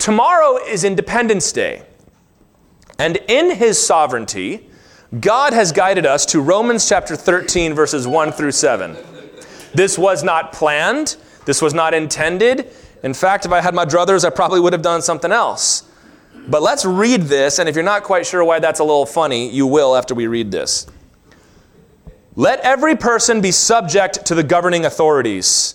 Tomorrow is Independence Day. And in his sovereignty, God has guided us to Romans chapter 13, verses 1 through 7. This was not planned, this was not intended. In fact, if I had my druthers, I probably would have done something else. But let's read this, and if you're not quite sure why that's a little funny, you will after we read this. Let every person be subject to the governing authorities.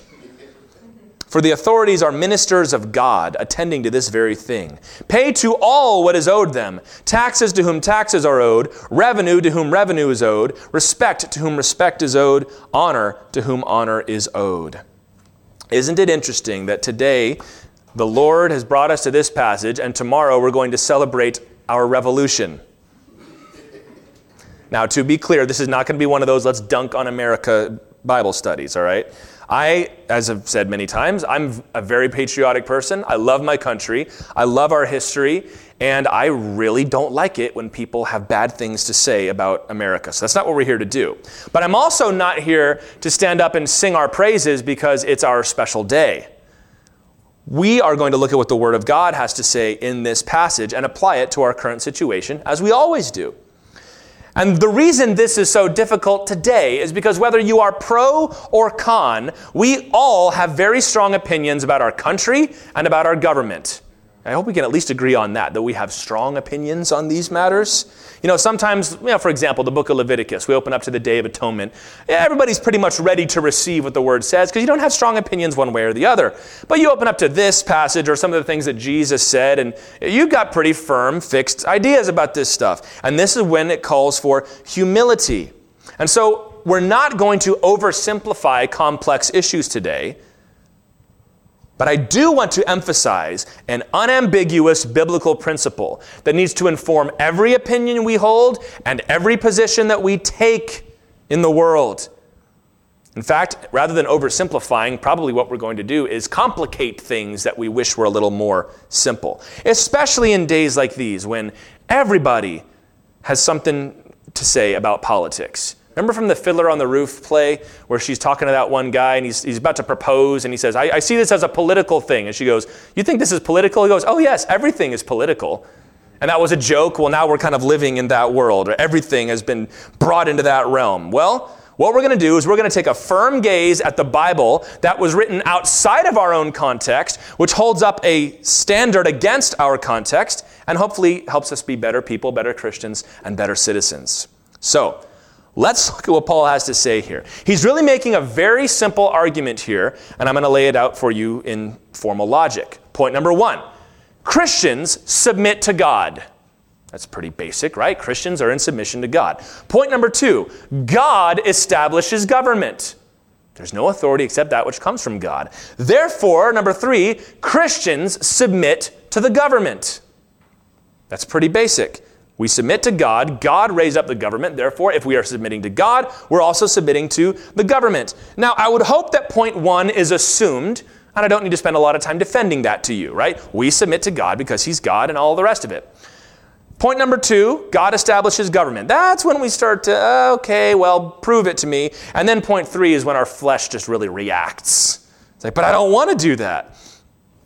For the authorities are ministers of God, attending to this very thing. Pay to all what is owed them taxes to whom taxes are owed, revenue to whom revenue is owed, respect to whom respect is owed, honor to whom honor is owed. Isn't it interesting that today the Lord has brought us to this passage, and tomorrow we're going to celebrate our revolution? Now, to be clear, this is not going to be one of those let's dunk on America Bible studies, all right? I, as I've said many times, I'm a very patriotic person. I love my country. I love our history. And I really don't like it when people have bad things to say about America. So that's not what we're here to do. But I'm also not here to stand up and sing our praises because it's our special day. We are going to look at what the Word of God has to say in this passage and apply it to our current situation, as we always do. And the reason this is so difficult today is because whether you are pro or con, we all have very strong opinions about our country and about our government. I hope we can at least agree on that, that we have strong opinions on these matters. You know, sometimes, you know, for example, the book of Leviticus, we open up to the Day of Atonement. Everybody's pretty much ready to receive what the word says because you don't have strong opinions one way or the other. But you open up to this passage or some of the things that Jesus said, and you've got pretty firm, fixed ideas about this stuff. And this is when it calls for humility. And so we're not going to oversimplify complex issues today. But I do want to emphasize an unambiguous biblical principle that needs to inform every opinion we hold and every position that we take in the world. In fact, rather than oversimplifying, probably what we're going to do is complicate things that we wish were a little more simple. Especially in days like these when everybody has something to say about politics. Remember from the Fiddler on the Roof play where she's talking to that one guy and he's, he's about to propose and he says, I, I see this as a political thing. And she goes, You think this is political? He goes, Oh, yes, everything is political. And that was a joke. Well, now we're kind of living in that world. Or everything has been brought into that realm. Well, what we're going to do is we're going to take a firm gaze at the Bible that was written outside of our own context, which holds up a standard against our context, and hopefully helps us be better people, better Christians, and better citizens. So, Let's look at what Paul has to say here. He's really making a very simple argument here, and I'm going to lay it out for you in formal logic. Point number one Christians submit to God. That's pretty basic, right? Christians are in submission to God. Point number two God establishes government. There's no authority except that which comes from God. Therefore, number three, Christians submit to the government. That's pretty basic. We submit to God. God raised up the government. Therefore, if we are submitting to God, we're also submitting to the government. Now, I would hope that point one is assumed, and I don't need to spend a lot of time defending that to you, right? We submit to God because He's God and all the rest of it. Point number two, God establishes government. That's when we start to, uh, okay, well, prove it to me. And then point three is when our flesh just really reacts. It's like, but I don't want to do that.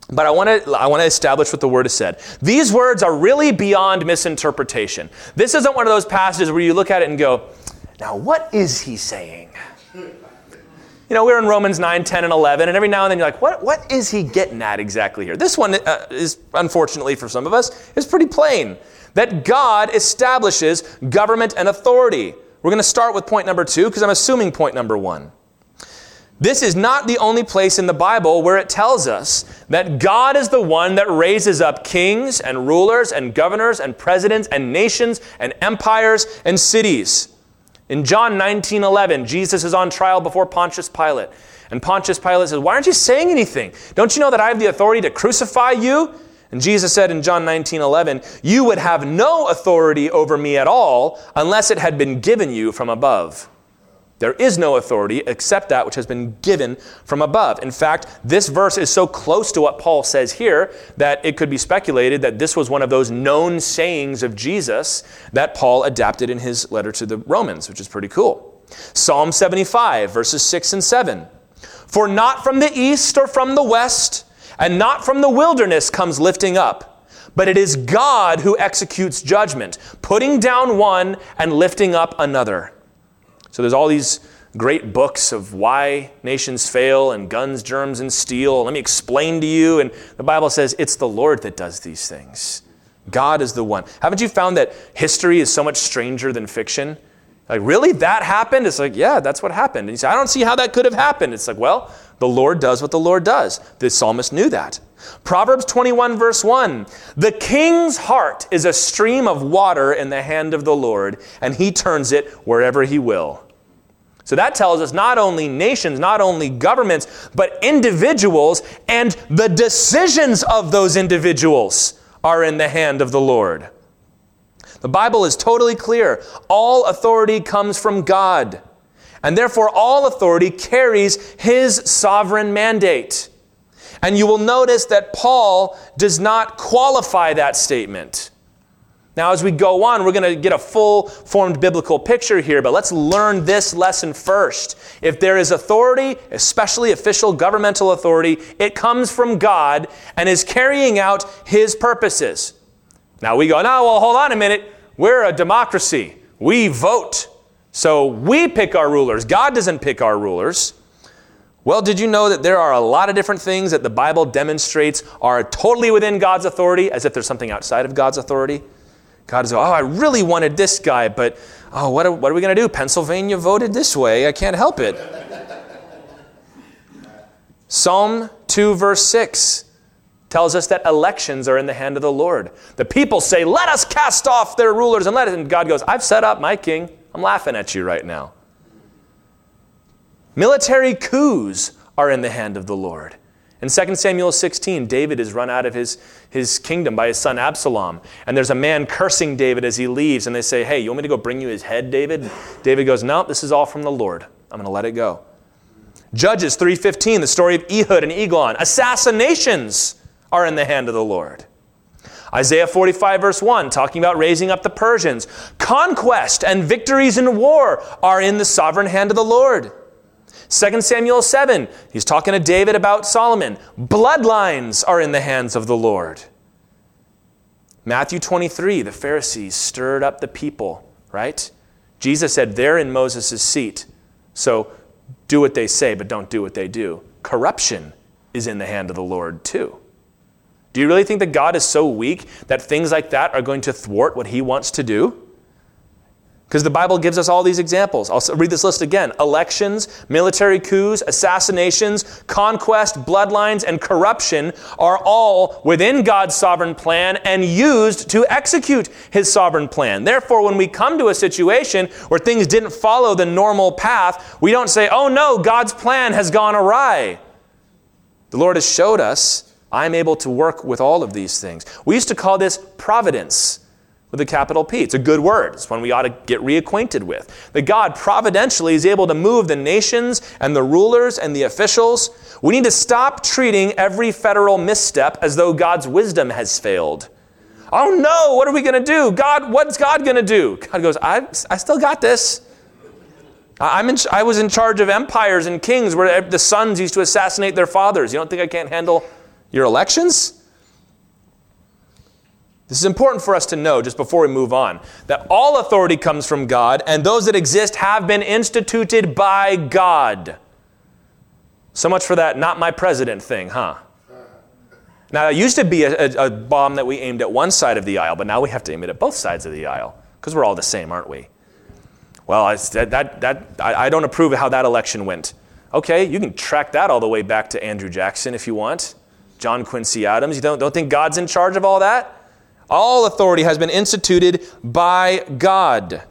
But I want to I want to establish what the word has said. These words are really beyond misinterpretation. This isn't one of those passages where you look at it and go, "Now what is he saying?" You know, we're in Romans 9, 10, and 11, and every now and then you're like, what, what is he getting at exactly here? This one uh, is, unfortunately for some of us, is pretty plain that God establishes government and authority. We're going to start with point number two because I'm assuming point number one. This is not the only place in the Bible where it tells us that God is the one that raises up kings and rulers and governors and presidents and nations and empires and cities. In John 19 11, Jesus is on trial before Pontius Pilate. And Pontius Pilate says, Why aren't you saying anything? Don't you know that I have the authority to crucify you? And Jesus said in John 19 11, You would have no authority over me at all unless it had been given you from above. There is no authority except that which has been given from above. In fact, this verse is so close to what Paul says here that it could be speculated that this was one of those known sayings of Jesus that Paul adapted in his letter to the Romans, which is pretty cool. Psalm 75, verses 6 and 7. For not from the east or from the west, and not from the wilderness comes lifting up, but it is God who executes judgment, putting down one and lifting up another. So there's all these great books of why nations fail and guns, germs, and steel. Let me explain to you. And the Bible says it's the Lord that does these things. God is the one. Haven't you found that history is so much stranger than fiction? Like, really? That happened? It's like, yeah, that's what happened. And you say, I don't see how that could have happened. It's like, well, the Lord does what the Lord does. The psalmist knew that. Proverbs 21, verse 1 The king's heart is a stream of water in the hand of the Lord, and he turns it wherever he will. So that tells us not only nations, not only governments, but individuals and the decisions of those individuals are in the hand of the Lord. The Bible is totally clear. All authority comes from God, and therefore all authority carries His sovereign mandate. And you will notice that Paul does not qualify that statement. Now, as we go on, we're going to get a full formed biblical picture here, but let's learn this lesson first. If there is authority, especially official governmental authority, it comes from God and is carrying out His purposes. Now we go, no, well, hold on a minute. We're a democracy. We vote. So we pick our rulers. God doesn't pick our rulers. Well, did you know that there are a lot of different things that the Bible demonstrates are totally within God's authority, as if there's something outside of God's authority? God is, like, oh, I really wanted this guy, but oh, what are, what are we going to do? Pennsylvania voted this way. I can't help it. Psalm 2, verse 6 tells us that elections are in the hand of the Lord. The people say, Let us cast off their rulers and let it. And God goes, I've set up my king. I'm laughing at you right now. Military coups are in the hand of the Lord. In 2 Samuel 16, David is run out of his, his kingdom by his son Absalom. And there's a man cursing David as he leaves. And they say, Hey, you want me to go bring you his head, David? David goes, No, this is all from the Lord. I'm going to let it go. Judges 3.15, the story of Ehud and Eglon. Assassinations are in the hand of the Lord. Isaiah 45, verse 1, talking about raising up the Persians. Conquest and victories in war are in the sovereign hand of the Lord. 2 Samuel 7, he's talking to David about Solomon. Bloodlines are in the hands of the Lord. Matthew 23, the Pharisees stirred up the people, right? Jesus said, They're in Moses' seat. So do what they say, but don't do what they do. Corruption is in the hand of the Lord, too. Do you really think that God is so weak that things like that are going to thwart what he wants to do? Because the Bible gives us all these examples. I'll read this list again elections, military coups, assassinations, conquest, bloodlines, and corruption are all within God's sovereign plan and used to execute his sovereign plan. Therefore, when we come to a situation where things didn't follow the normal path, we don't say, oh no, God's plan has gone awry. The Lord has showed us I'm able to work with all of these things. We used to call this providence with a capital P. It's a good word. It's one we ought to get reacquainted with. That God providentially is able to move the nations and the rulers and the officials. We need to stop treating every federal misstep as though God's wisdom has failed. Oh no, what are we going to do? God, what's God going to do? God goes, I, I still got this. I'm in, I was in charge of empires and kings where the sons used to assassinate their fathers. You don't think I can't handle your elections? This is important for us to know just before we move on that all authority comes from God, and those that exist have been instituted by God. So much for that not my president thing, huh? Now, it used to be a, a, a bomb that we aimed at one side of the aisle, but now we have to aim it at both sides of the aisle because we're all the same, aren't we? Well, I, that, that, that, I, I don't approve of how that election went. Okay, you can track that all the way back to Andrew Jackson if you want. John Quincy Adams. You don't, don't think God's in charge of all that? All authority has been instituted by God.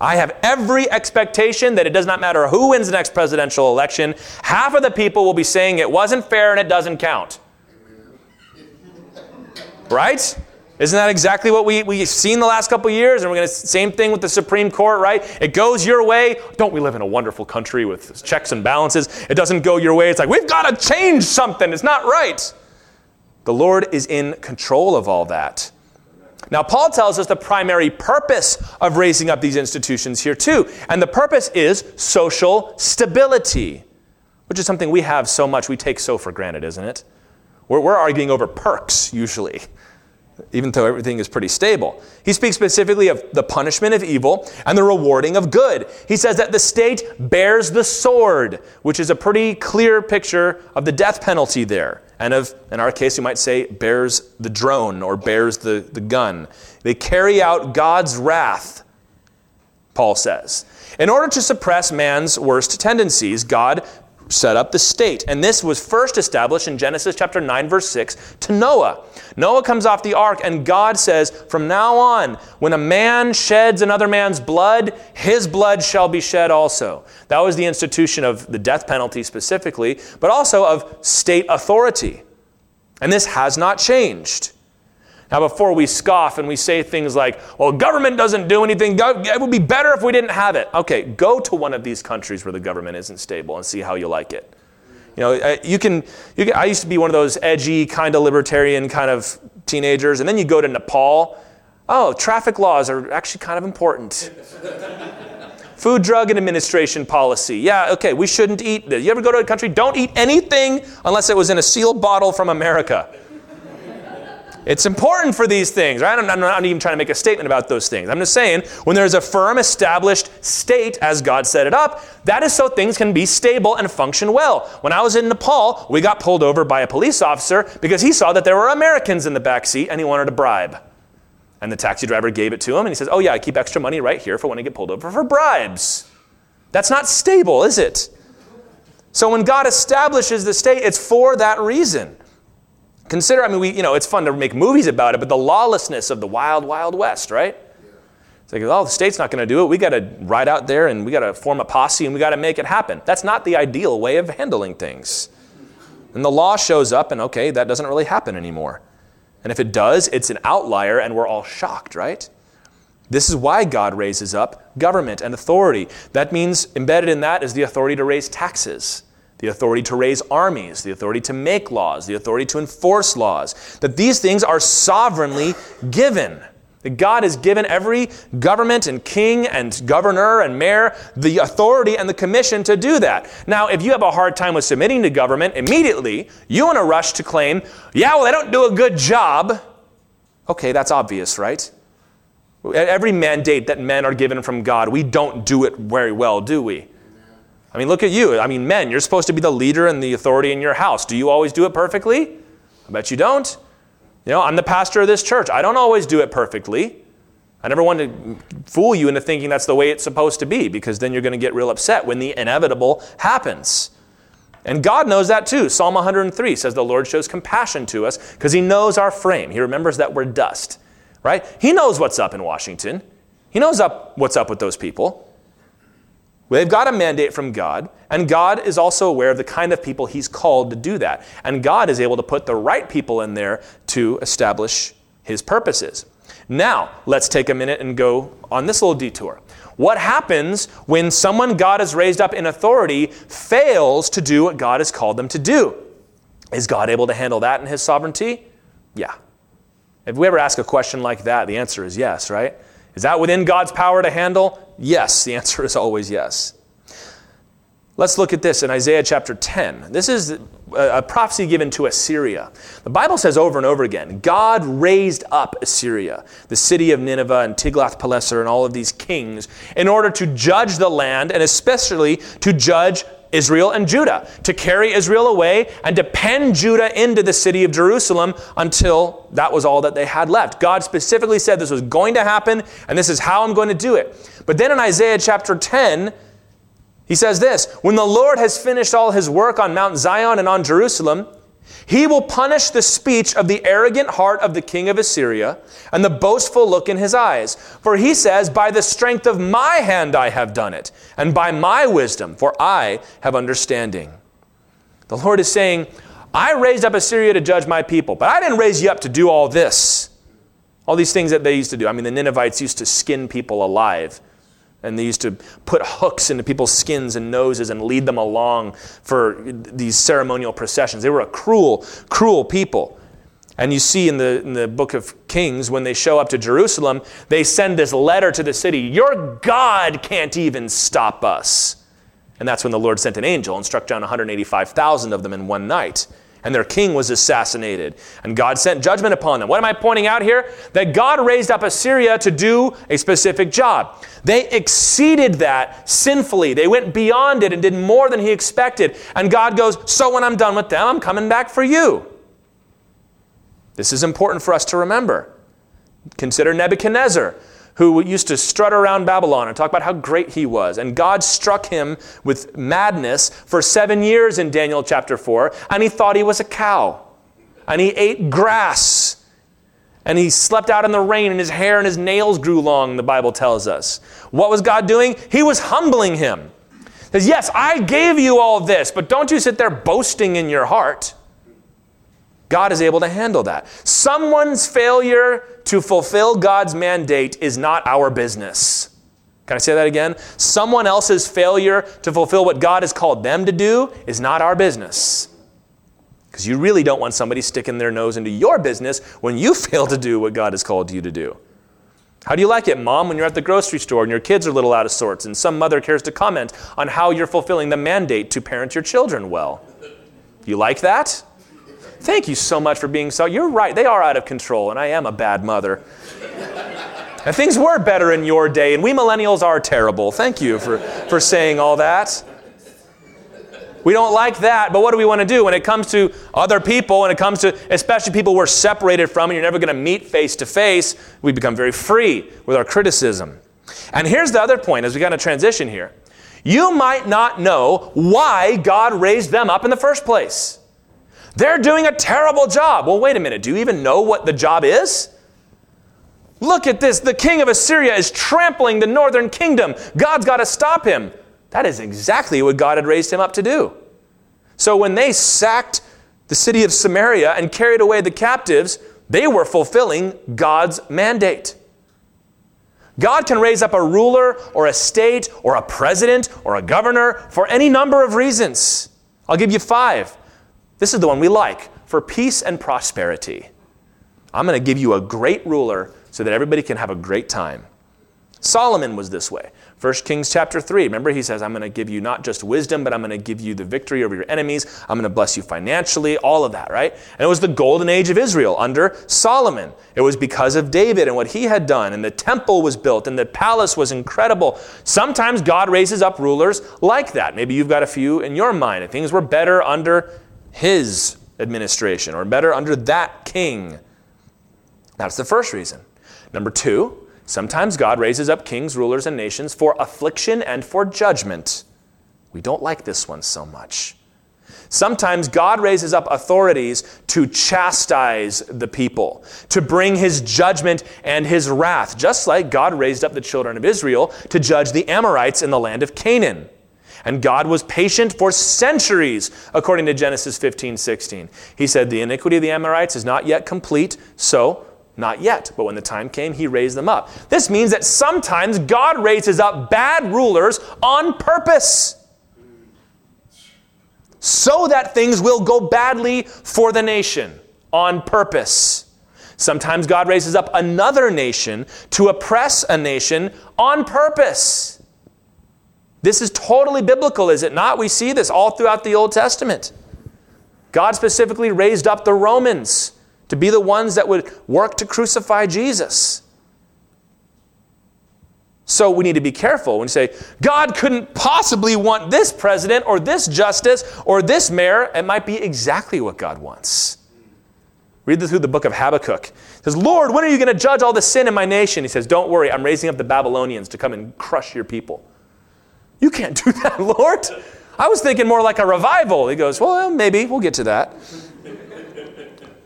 I have every expectation that it does not matter who wins the next presidential election, half of the people will be saying it wasn't fair and it doesn't count. Right? Isn't that exactly what we, we've seen the last couple years? And we're going to, same thing with the Supreme Court, right? It goes your way. Don't we live in a wonderful country with checks and balances? It doesn't go your way. It's like, we've got to change something. It's not right. The Lord is in control of all that. Now, Paul tells us the primary purpose of raising up these institutions here, too. And the purpose is social stability, which is something we have so much, we take so for granted, isn't it? We're, we're arguing over perks, usually, even though everything is pretty stable. He speaks specifically of the punishment of evil and the rewarding of good. He says that the state bears the sword, which is a pretty clear picture of the death penalty there and of, in our case, you might say, bears the drone or bears the, the gun. They carry out God's wrath, Paul says. In order to suppress man's worst tendencies, God set up the state. And this was first established in Genesis chapter 9, verse 6 to Noah. Noah comes off the ark, and God says, From now on, when a man sheds another man's blood, his blood shall be shed also. That was the institution of the death penalty specifically, but also of state authority. And this has not changed. Now, before we scoff and we say things like, well, government doesn't do anything, it would be better if we didn't have it. Okay, go to one of these countries where the government isn't stable and see how you like it. You know, uh, you can, you can I used to be one of those edgy, kind of libertarian kind of teenagers, and then you go to Nepal. Oh, traffic laws are actually kind of important. Food, Drug, and Administration policy. Yeah, okay, we shouldn't eat this. You ever go to a country, don't eat anything unless it was in a sealed bottle from America. It's important for these things, right? I'm not, I'm not, even trying to make a statement about those things. I'm just saying, when there's a firm, established state as God set it up, that is so things can be stable and function well. When I was in Nepal, we got pulled over by a police officer because he saw that there were Americans in the back seat and he wanted a bribe. And the taxi driver gave it to him and he says, Oh, yeah, I keep extra money right here for when I get pulled over for bribes. That's not stable, is it? So when God establishes the state, it's for that reason. Consider, I mean, we, you know, it's fun to make movies about it, but the lawlessness of the wild, wild west, right? It's like, oh, the state's not going to do it. We got to ride out there and we got to form a posse and we got to make it happen. That's not the ideal way of handling things. And the law shows up, and okay, that doesn't really happen anymore. And if it does, it's an outlier, and we're all shocked, right? This is why God raises up government and authority. That means embedded in that is the authority to raise taxes the authority to raise armies, the authority to make laws, the authority to enforce laws. That these things are sovereignly given. That God has given every government and king and governor and mayor the authority and the commission to do that. Now, if you have a hard time with submitting to government, immediately you in a rush to claim, yeah, well, they don't do a good job. Okay, that's obvious, right? Every mandate that men are given from God, we don't do it very well, do we? I mean, look at you. I mean, men, you're supposed to be the leader and the authority in your house. Do you always do it perfectly? I bet you don't. You know, I'm the pastor of this church. I don't always do it perfectly. I never want to fool you into thinking that's the way it's supposed to be because then you're going to get real upset when the inevitable happens. And God knows that too. Psalm 103 says the Lord shows compassion to us because he knows our frame. He remembers that we're dust, right? He knows what's up in Washington. He knows up what's up with those people. They've got a mandate from God, and God is also aware of the kind of people He's called to do that. And God is able to put the right people in there to establish His purposes. Now, let's take a minute and go on this little detour. What happens when someone God has raised up in authority fails to do what God has called them to do? Is God able to handle that in His sovereignty? Yeah. If we ever ask a question like that, the answer is yes, right? Is that within God's power to handle? Yes. The answer is always yes. Let's look at this in Isaiah chapter 10. This is a prophecy given to Assyria. The Bible says over and over again God raised up Assyria, the city of Nineveh and Tiglath-Pileser and all of these kings, in order to judge the land and especially to judge Israel and Judah, to carry Israel away and to pen Judah into the city of Jerusalem until that was all that they had left. God specifically said this was going to happen, and this is how I'm going to do it. But then in Isaiah chapter 10, He says this When the Lord has finished all his work on Mount Zion and on Jerusalem, he will punish the speech of the arrogant heart of the king of Assyria and the boastful look in his eyes. For he says, By the strength of my hand I have done it, and by my wisdom, for I have understanding. The Lord is saying, I raised up Assyria to judge my people, but I didn't raise you up to do all this. All these things that they used to do. I mean, the Ninevites used to skin people alive. And they used to put hooks into people's skins and noses and lead them along for these ceremonial processions. They were a cruel, cruel people. And you see in the, in the book of Kings, when they show up to Jerusalem, they send this letter to the city Your God can't even stop us. And that's when the Lord sent an angel and struck down 185,000 of them in one night and their king was assassinated. And God sent judgment upon them. What am I pointing out here? That God raised up Assyria to do a specific job. They exceeded that sinfully. They went beyond it and did more than he expected. And God goes, So when I'm done with them, I'm coming back for you. This is important for us to remember. Consider Nebuchadnezzar who used to strut around Babylon and talk about how great he was. And God struck him with madness for seven years in Daniel chapter 4, and he thought he was a cow. And he ate grass. And he slept out in the rain, and his hair and his nails grew long, the Bible tells us. What was God doing? He was humbling him. He says, Yes, I gave you all this, but don't you sit there boasting in your heart. God is able to handle that. Someone's failure to fulfill God's mandate is not our business. Can I say that again? Someone else's failure to fulfill what God has called them to do is not our business. Because you really don't want somebody sticking their nose into your business when you fail to do what God has called you to do. How do you like it, mom, when you're at the grocery store and your kids are a little out of sorts and some mother cares to comment on how you're fulfilling the mandate to parent your children well? You like that? Thank you so much for being so. You're right, they are out of control, and I am a bad mother. and things were better in your day, and we millennials are terrible. Thank you for, for saying all that. We don't like that, but what do we want to do when it comes to other people, when it comes to especially people we're separated from and you're never going to meet face to face? We become very free with our criticism. And here's the other point as we kind of transition here. You might not know why God raised them up in the first place. They're doing a terrible job. Well, wait a minute. Do you even know what the job is? Look at this. The king of Assyria is trampling the northern kingdom. God's got to stop him. That is exactly what God had raised him up to do. So when they sacked the city of Samaria and carried away the captives, they were fulfilling God's mandate. God can raise up a ruler or a state or a president or a governor for any number of reasons. I'll give you five. This is the one we like for peace and prosperity. I'm going to give you a great ruler so that everybody can have a great time. Solomon was this way. 1 Kings chapter 3. Remember, he says, I'm going to give you not just wisdom, but I'm going to give you the victory over your enemies. I'm going to bless you financially, all of that, right? And it was the golden age of Israel under Solomon. It was because of David and what he had done, and the temple was built, and the palace was incredible. Sometimes God raises up rulers like that. Maybe you've got a few in your mind, and things were better under his administration, or better, under that king. That's the first reason. Number two, sometimes God raises up kings, rulers, and nations for affliction and for judgment. We don't like this one so much. Sometimes God raises up authorities to chastise the people, to bring his judgment and his wrath, just like God raised up the children of Israel to judge the Amorites in the land of Canaan. And God was patient for centuries, according to Genesis 15, 16. He said, The iniquity of the Amorites is not yet complete, so not yet. But when the time came, he raised them up. This means that sometimes God raises up bad rulers on purpose so that things will go badly for the nation on purpose. Sometimes God raises up another nation to oppress a nation on purpose. This is totally biblical, is it not? We see this all throughout the Old Testament. God specifically raised up the Romans to be the ones that would work to crucify Jesus. So we need to be careful when you say, God couldn't possibly want this president or this justice or this mayor. It might be exactly what God wants. Read this through the book of Habakkuk. It says, Lord, when are you going to judge all the sin in my nation? He says, Don't worry, I'm raising up the Babylonians to come and crush your people. You can't do that, Lord. I was thinking more like a revival. He goes, Well, maybe. We'll get to that.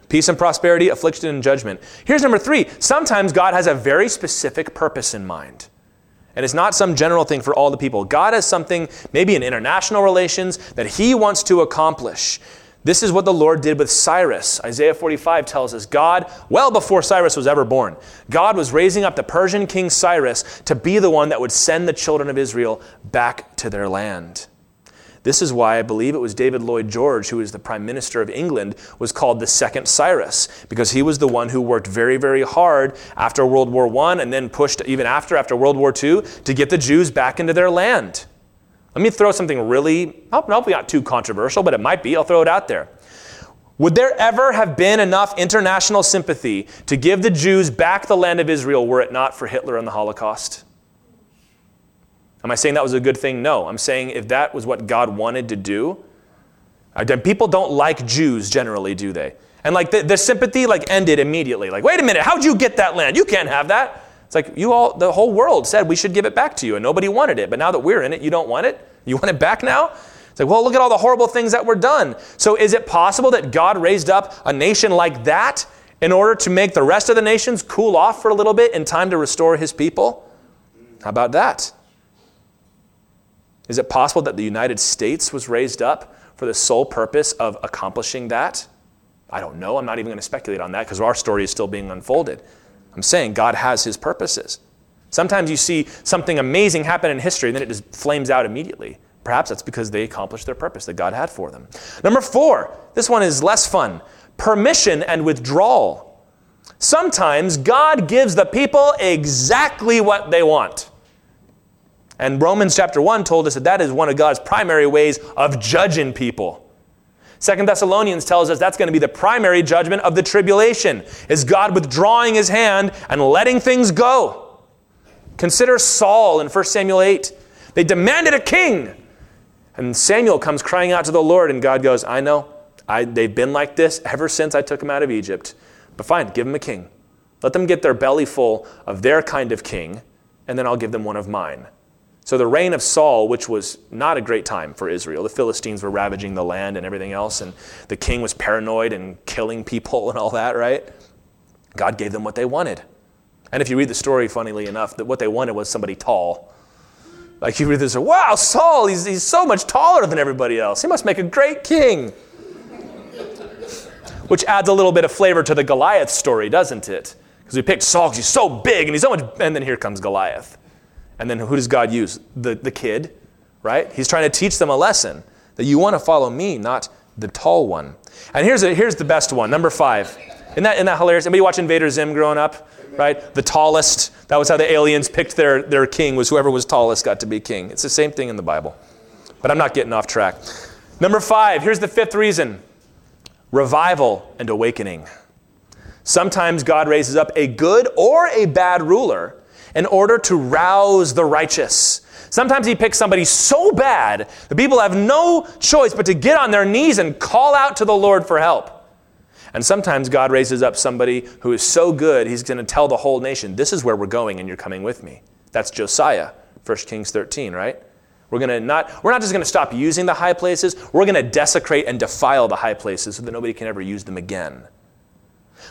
Peace and prosperity, affliction and judgment. Here's number three. Sometimes God has a very specific purpose in mind. And it's not some general thing for all the people. God has something, maybe in international relations, that He wants to accomplish. This is what the Lord did with Cyrus. Isaiah 45 tells us God, well before Cyrus was ever born, God was raising up the Persian king Cyrus to be the one that would send the children of Israel back to their land. This is why I believe it was David Lloyd George, who was the Prime Minister of England, was called the second Cyrus, because he was the one who worked very, very hard after World War I and then pushed even after, after World War II, to get the Jews back into their land. Let me throw something really, hopefully not too controversial, but it might be. I'll throw it out there. Would there ever have been enough international sympathy to give the Jews back the land of Israel were it not for Hitler and the Holocaust? Am I saying that was a good thing? No. I'm saying if that was what God wanted to do, people don't like Jews generally, do they? And like the, the sympathy like ended immediately. Like, wait a minute, how'd you get that land? You can't have that. It's like you all, the whole world said we should give it back to you, and nobody wanted it. But now that we're in it, you don't want it. You want it back now? It's like, well, look at all the horrible things that were done. So is it possible that God raised up a nation like that in order to make the rest of the nations cool off for a little bit in time to restore His people? How about that? Is it possible that the United States was raised up for the sole purpose of accomplishing that? I don't know. I'm not even going to speculate on that because our story is still being unfolded. I'm saying God has his purposes. Sometimes you see something amazing happen in history and then it just flames out immediately. Perhaps that's because they accomplished their purpose that God had for them. Number four, this one is less fun permission and withdrawal. Sometimes God gives the people exactly what they want. And Romans chapter 1 told us that that is one of God's primary ways of judging people. Second Thessalonians tells us that's going to be the primary judgment of the tribulation, is God withdrawing his hand and letting things go. Consider Saul in 1 Samuel 8. They demanded a king. And Samuel comes crying out to the Lord, and God goes, I know. I, they've been like this ever since I took them out of Egypt. But fine, give them a king. Let them get their belly full of their kind of king, and then I'll give them one of mine. So the reign of Saul, which was not a great time for Israel, the Philistines were ravaging the land and everything else, and the king was paranoid and killing people and all that, right? God gave them what they wanted. And if you read the story, funnily enough, that what they wanted was somebody tall. Like you read this, wow, Saul, he's, he's so much taller than everybody else. He must make a great king. Which adds a little bit of flavor to the Goliath story, doesn't it? Because we picked Saul because he's so big and he's so much, and then here comes Goliath. And then who does God use? The, the kid, right? He's trying to teach them a lesson that you want to follow me, not the tall one. And here's, a, here's the best one, number five. Isn't that, isn't that hilarious? Anybody watch Invader Zim growing up? Right? The tallest. That was how the aliens picked their, their king, was whoever was tallest got to be king. It's the same thing in the Bible. But I'm not getting off track. Number five, here's the fifth reason revival and awakening. Sometimes God raises up a good or a bad ruler in order to rouse the righteous. Sometimes he picks somebody so bad the people have no choice but to get on their knees and call out to the Lord for help. And sometimes God raises up somebody who is so good, he's going to tell the whole nation, This is where we're going, and you're coming with me. That's Josiah, 1 Kings 13, right? We're to not, we're not just going to stop using the high places, we're going to desecrate and defile the high places so that nobody can ever use them again.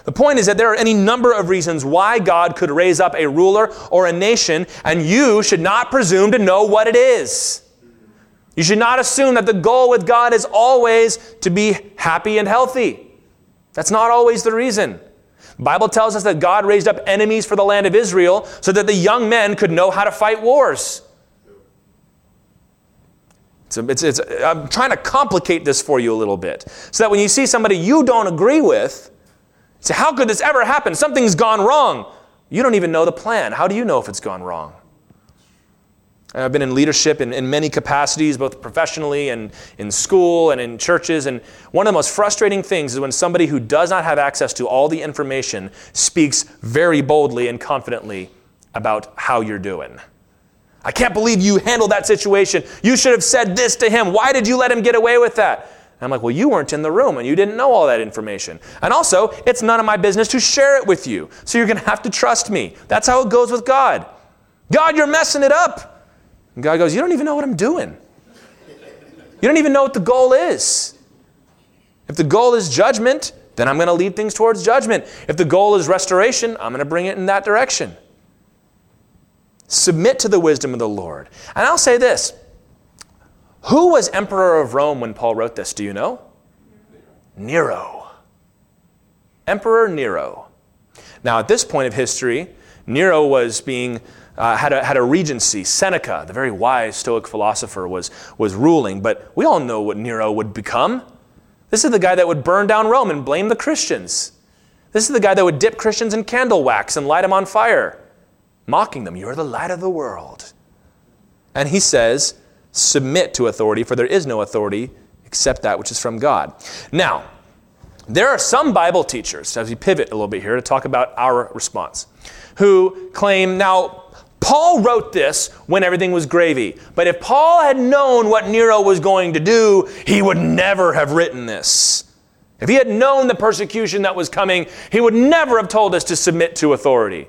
The point is that there are any number of reasons why God could raise up a ruler or a nation, and you should not presume to know what it is. You should not assume that the goal with God is always to be happy and healthy. That's not always the reason. The Bible tells us that God raised up enemies for the land of Israel so that the young men could know how to fight wars. It's, it's, I'm trying to complicate this for you a little bit so that when you see somebody you don't agree with, Say, how could this ever happen? Something's gone wrong. You don't even know the plan. How do you know if it's gone wrong? I've been in leadership in, in many capacities, both professionally and in school and in churches. And one of the most frustrating things is when somebody who does not have access to all the information speaks very boldly and confidently about how you're doing. I can't believe you handled that situation. You should have said this to him. Why did you let him get away with that? And I'm like, well, you weren't in the room and you didn't know all that information. And also, it's none of my business to share it with you. So you're going to have to trust me. That's how it goes with God. God, you're messing it up. And God goes, You don't even know what I'm doing. You don't even know what the goal is. If the goal is judgment, then I'm going to lead things towards judgment. If the goal is restoration, I'm going to bring it in that direction. Submit to the wisdom of the Lord. And I'll say this Who was emperor of Rome when Paul wrote this? Do you know? Nero. Emperor Nero. Now, at this point of history, Nero was being uh, had, a, had a regency. Seneca, the very wise Stoic philosopher, was, was ruling. But we all know what Nero would become. This is the guy that would burn down Rome and blame the Christians. This is the guy that would dip Christians in candle wax and light them on fire, mocking them. You're the light of the world. And he says, Submit to authority, for there is no authority except that which is from God. Now, there are some Bible teachers, as we pivot a little bit here to talk about our response, who claim now Paul wrote this when everything was gravy. But if Paul had known what Nero was going to do, he would never have written this. If he had known the persecution that was coming, he would never have told us to submit to authority.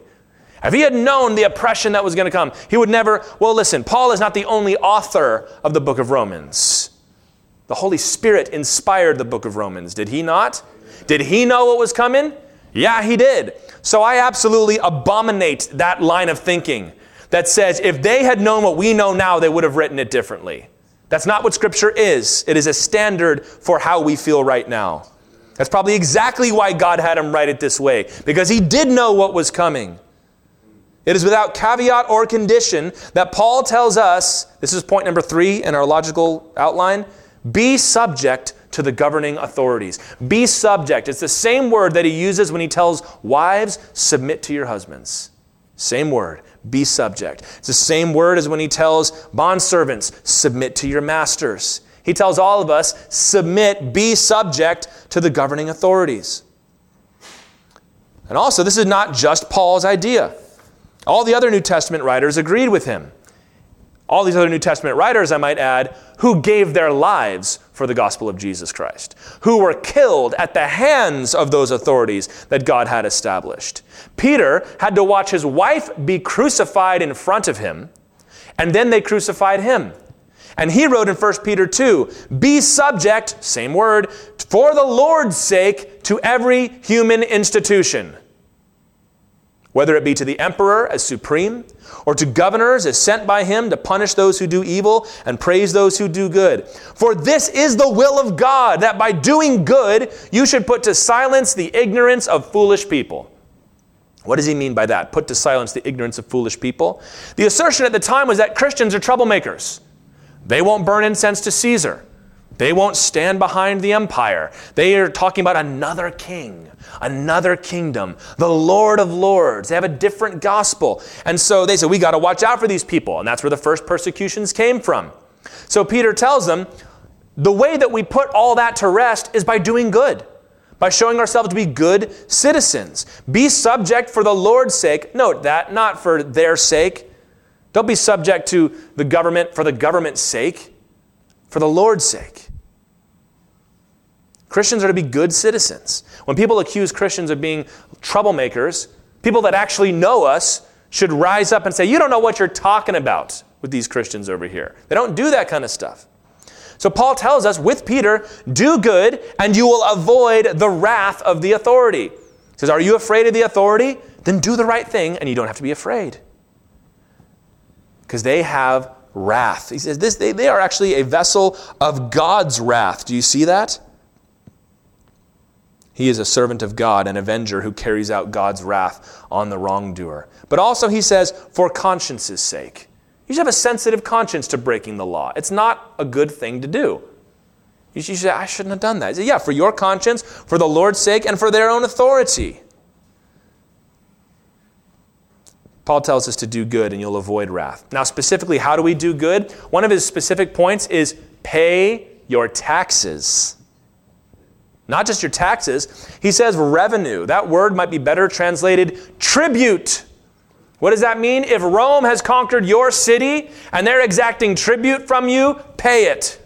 If he had known the oppression that was going to come, he would never. Well, listen, Paul is not the only author of the book of Romans. The Holy Spirit inspired the book of Romans, did he not? Did he know what was coming? Yeah, he did. So I absolutely abominate that line of thinking that says if they had known what we know now, they would have written it differently. That's not what Scripture is. It is a standard for how we feel right now. That's probably exactly why God had him write it this way, because he did know what was coming. It is without caveat or condition that Paul tells us this is point number three in our logical outline be subject to the governing authorities. Be subject. It's the same word that he uses when he tells wives, submit to your husbands. Same word be subject. It's the same word as when he tells bondservants, submit to your masters. He tells all of us, submit, be subject to the governing authorities. And also, this is not just Paul's idea. All the other New Testament writers agreed with him. All these other New Testament writers, I might add, who gave their lives for the gospel of Jesus Christ, who were killed at the hands of those authorities that God had established. Peter had to watch his wife be crucified in front of him, and then they crucified him. And he wrote in 1 Peter 2 Be subject, same word, for the Lord's sake, to every human institution whether it be to the emperor as supreme, or to governors as sent by him to punish those who do evil and praise those who do good. For this is the will of God, that by doing good you should put to silence the ignorance of foolish people. What does he mean by that? Put to silence the ignorance of foolish people? The assertion at the time was that Christians are troublemakers. They won't burn incense to Caesar. They won't stand behind the empire. They are talking about another king, another kingdom, the Lord of Lords. They have a different gospel. And so they said, we got to watch out for these people. And that's where the first persecutions came from. So Peter tells them, the way that we put all that to rest is by doing good, by showing ourselves to be good citizens. Be subject for the Lord's sake. Note that, not for their sake. Don't be subject to the government for the government's sake, for the Lord's sake. Christians are to be good citizens. When people accuse Christians of being troublemakers, people that actually know us should rise up and say, You don't know what you're talking about with these Christians over here. They don't do that kind of stuff. So Paul tells us with Peter, do good and you will avoid the wrath of the authority. He says, Are you afraid of the authority? Then do the right thing and you don't have to be afraid. Because they have wrath. He says, this, they, they are actually a vessel of God's wrath. Do you see that? He is a servant of God, an avenger who carries out God's wrath on the wrongdoer. But also, he says, for conscience's sake. You should have a sensitive conscience to breaking the law. It's not a good thing to do. You should say, I shouldn't have done that. Say, yeah, for your conscience, for the Lord's sake, and for their own authority. Paul tells us to do good and you'll avoid wrath. Now, specifically, how do we do good? One of his specific points is pay your taxes. Not just your taxes. He says revenue. That word might be better translated tribute. What does that mean? If Rome has conquered your city and they're exacting tribute from you, pay it.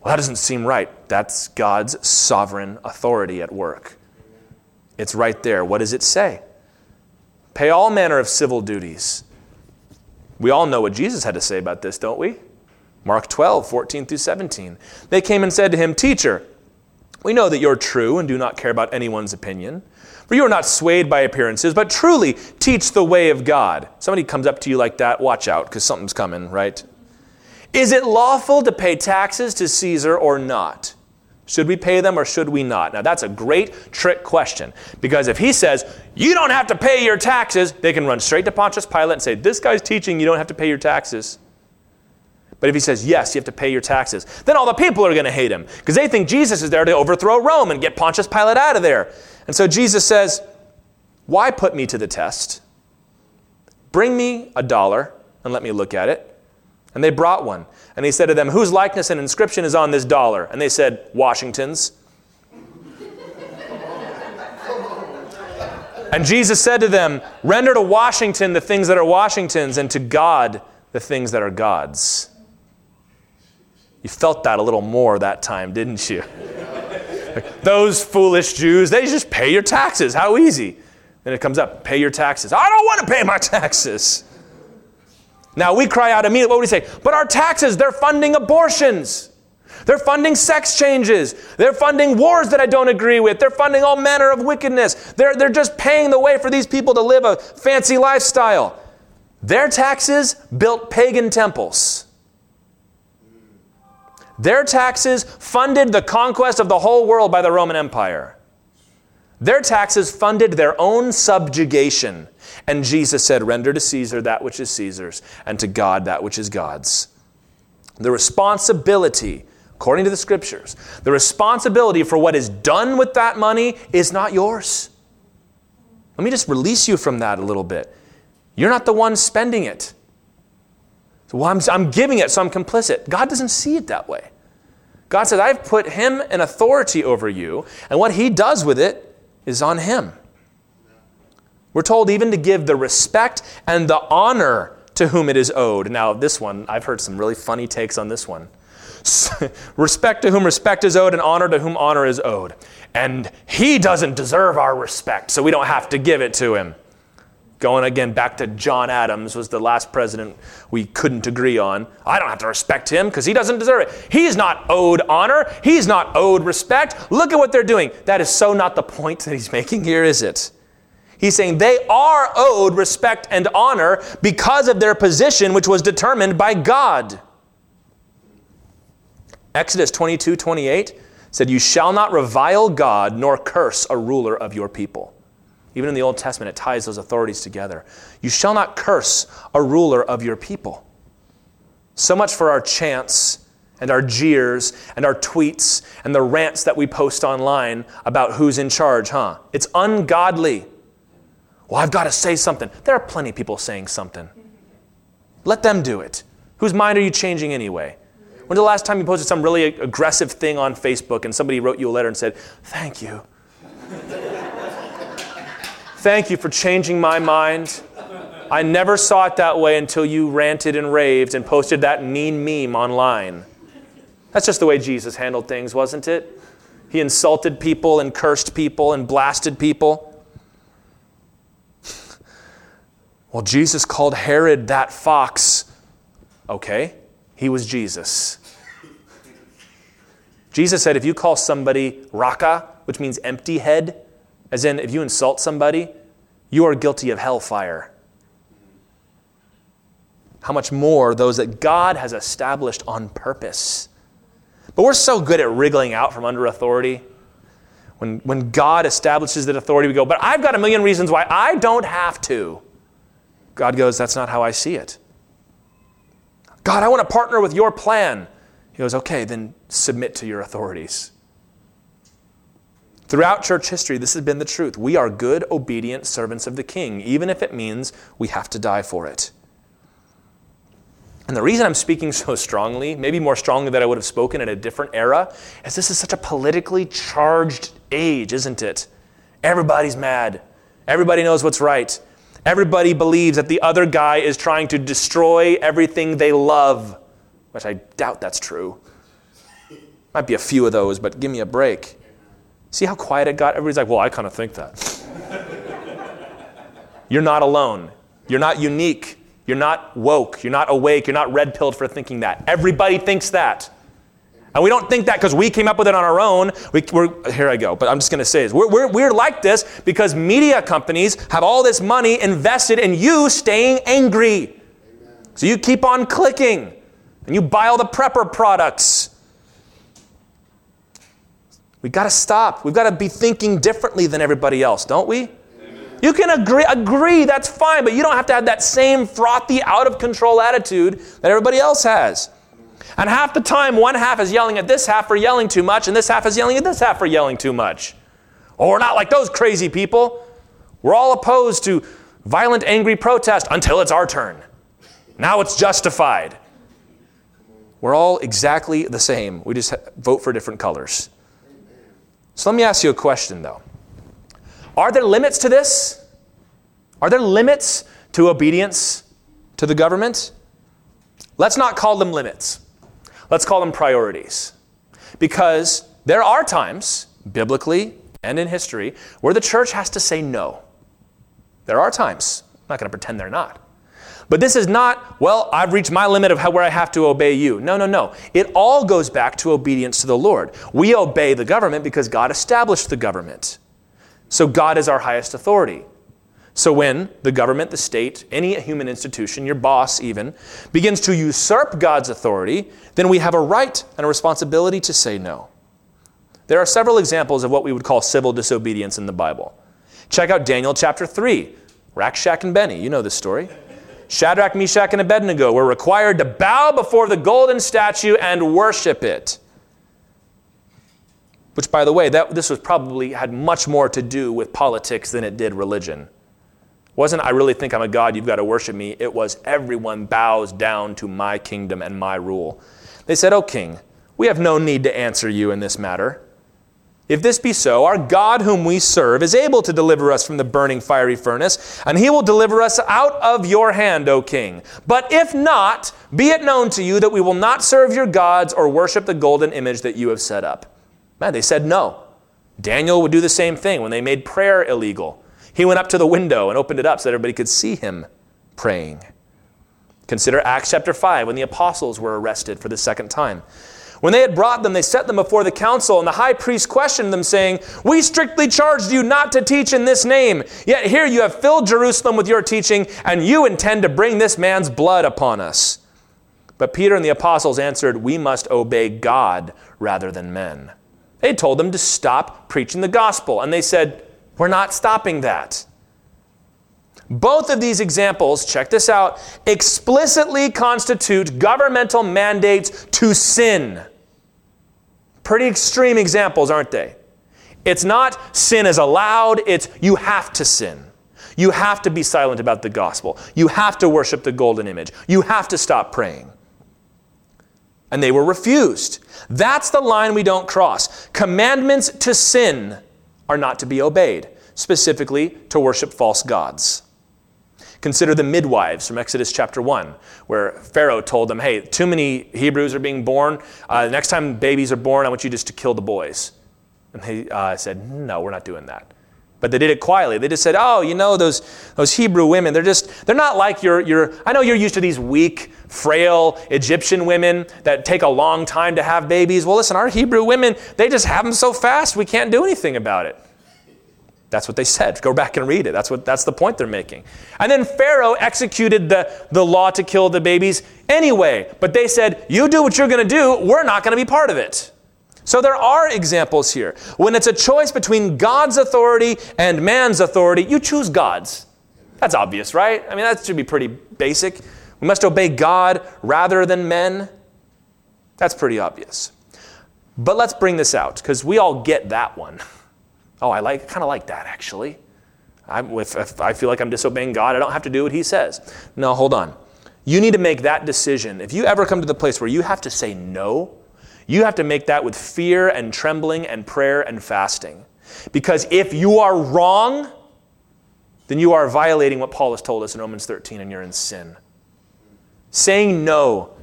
Well, that doesn't seem right. That's God's sovereign authority at work. It's right there. What does it say? Pay all manner of civil duties. We all know what Jesus had to say about this, don't we? Mark 12, 14 through 17. They came and said to him, Teacher, we know that you're true and do not care about anyone's opinion. For you are not swayed by appearances, but truly teach the way of God. Somebody comes up to you like that, watch out, because something's coming, right? Is it lawful to pay taxes to Caesar or not? Should we pay them or should we not? Now, that's a great trick question because if he says, you don't have to pay your taxes, they can run straight to Pontius Pilate and say, this guy's teaching you don't have to pay your taxes. But if he says, yes, you have to pay your taxes, then all the people are going to hate him because they think Jesus is there to overthrow Rome and get Pontius Pilate out of there. And so Jesus says, why put me to the test? Bring me a dollar and let me look at it. And they brought one. And he said to them, Whose likeness and inscription is on this dollar? And they said, Washington's. and Jesus said to them, Render to Washington the things that are Washington's, and to God the things that are God's. You felt that a little more that time, didn't you? Those foolish Jews, they just pay your taxes. How easy. Then it comes up, pay your taxes. I don't want to pay my taxes. Now we cry out immediately, what would we say? But our taxes, they're funding abortions. They're funding sex changes. They're funding wars that I don't agree with. They're funding all manner of wickedness. They're, they're just paying the way for these people to live a fancy lifestyle. Their taxes built pagan temples. Their taxes funded the conquest of the whole world by the Roman Empire. Their taxes funded their own subjugation. And Jesus said, Render to Caesar that which is Caesar's, and to God that which is God's. The responsibility, according to the scriptures, the responsibility for what is done with that money is not yours. Let me just release you from that a little bit. You're not the one spending it. Well, I'm, I'm giving it, so I'm complicit. God doesn't see it that way. God says, I've put him in authority over you, and what he does with it is on him. We're told even to give the respect and the honor to whom it is owed. Now, this one, I've heard some really funny takes on this one. respect to whom respect is owed, and honor to whom honor is owed. And he doesn't deserve our respect, so we don't have to give it to him. Going again back to John Adams was the last president we couldn't agree on. I don't have to respect him because he doesn't deserve it. He's not owed honor. He's not owed respect. Look at what they're doing. That is so not the point that he's making here, is it? He's saying they are owed respect and honor because of their position, which was determined by God. Exodus 22 28 said, You shall not revile God nor curse a ruler of your people. Even in the Old Testament, it ties those authorities together. You shall not curse a ruler of your people. So much for our chants and our jeers and our tweets and the rants that we post online about who's in charge, huh? It's ungodly. Well, I've got to say something. There are plenty of people saying something. Let them do it. Whose mind are you changing anyway? When's the last time you posted some really aggressive thing on Facebook and somebody wrote you a letter and said, Thank you? Thank you for changing my mind. I never saw it that way until you ranted and raved and posted that mean meme online. That's just the way Jesus handled things, wasn't it? He insulted people and cursed people and blasted people. Well, Jesus called Herod that fox. Okay, he was Jesus. Jesus said if you call somebody raca, which means empty head, as in, if you insult somebody, you are guilty of hellfire. How much more those that God has established on purpose. But we're so good at wriggling out from under authority. When, when God establishes that authority, we go, but I've got a million reasons why I don't have to. God goes, that's not how I see it. God, I want to partner with your plan. He goes, okay, then submit to your authorities. Throughout church history, this has been the truth. We are good, obedient servants of the king, even if it means we have to die for it. And the reason I'm speaking so strongly, maybe more strongly than I would have spoken in a different era, is this is such a politically charged age, isn't it? Everybody's mad. Everybody knows what's right. Everybody believes that the other guy is trying to destroy everything they love, which I doubt that's true. Might be a few of those, but give me a break. See how quiet it got? Everybody's like, well, I kind of think that. You're not alone. You're not unique. You're not woke. You're not awake. You're not red pilled for thinking that. Everybody thinks that. And we don't think that because we came up with it on our own. We, are here I go, but I'm just going to say this. We're, we're, we're like this because media companies have all this money invested in you staying angry. So you keep on clicking and you buy all the prepper products. We've got to stop. We've got to be thinking differently than everybody else, don't we? Amen. You can agree, agree, that's fine, but you don't have to have that same frothy, out of control attitude that everybody else has. And half the time, one half is yelling at this half for yelling too much, and this half is yelling at this half for yelling too much. Oh, we're not like those crazy people. We're all opposed to violent, angry protest until it's our turn. Now it's justified. We're all exactly the same. We just vote for different colors. So let me ask you a question, though. Are there limits to this? Are there limits to obedience to the government? Let's not call them limits. Let's call them priorities. Because there are times, biblically and in history, where the church has to say no. There are times. I'm not going to pretend they're not. But this is not, well, I've reached my limit of how, where I have to obey you. No, no, no. It all goes back to obedience to the Lord. We obey the government because God established the government. So God is our highest authority. So when the government, the state, any human institution, your boss even, begins to usurp God's authority, then we have a right and a responsibility to say no. There are several examples of what we would call civil disobedience in the Bible. Check out Daniel chapter 3. Rack, Shack and Benny, you know this story. Shadrach, Meshach, and Abednego were required to bow before the golden statue and worship it. Which, by the way, that, this was probably had much more to do with politics than it did religion. Wasn't I really think I'm a God, you've got to worship me. It was everyone bows down to my kingdom and my rule. They said, O king, we have no need to answer you in this matter. If this be so, our God whom we serve is able to deliver us from the burning fiery furnace, and he will deliver us out of your hand, O king. But if not, be it known to you that we will not serve your gods or worship the golden image that you have set up. Man, they said no. Daniel would do the same thing when they made prayer illegal. He went up to the window and opened it up so that everybody could see him praying. Consider Acts chapter 5 when the apostles were arrested for the second time. When they had brought them, they set them before the council, and the high priest questioned them, saying, We strictly charged you not to teach in this name. Yet here you have filled Jerusalem with your teaching, and you intend to bring this man's blood upon us. But Peter and the apostles answered, We must obey God rather than men. They told them to stop preaching the gospel, and they said, We're not stopping that. Both of these examples, check this out, explicitly constitute governmental mandates to sin. Pretty extreme examples, aren't they? It's not sin is allowed, it's you have to sin. You have to be silent about the gospel. You have to worship the golden image. You have to stop praying. And they were refused. That's the line we don't cross. Commandments to sin are not to be obeyed, specifically to worship false gods. Consider the midwives from Exodus chapter 1, where Pharaoh told them, hey, too many Hebrews are being born. Uh, next time babies are born, I want you just to kill the boys. And they uh, said, no, we're not doing that. But they did it quietly. They just said, oh, you know, those, those Hebrew women, they're just, they're not like your, your, I know you're used to these weak, frail Egyptian women that take a long time to have babies. Well, listen, our Hebrew women, they just have them so fast, we can't do anything about it. That's what they said. Go back and read it. That's, what, that's the point they're making. And then Pharaoh executed the, the law to kill the babies anyway. But they said, You do what you're going to do, we're not going to be part of it. So there are examples here. When it's a choice between God's authority and man's authority, you choose God's. That's obvious, right? I mean, that should be pretty basic. We must obey God rather than men. That's pretty obvious. But let's bring this out because we all get that one. Oh, I like kind of like that actually. If, if I feel like I'm disobeying God, I don't have to do what He says. No, hold on. You need to make that decision. If you ever come to the place where you have to say no, you have to make that with fear and trembling and prayer and fasting. Because if you are wrong, then you are violating what Paul has told us in Romans 13 and you're in sin. Saying no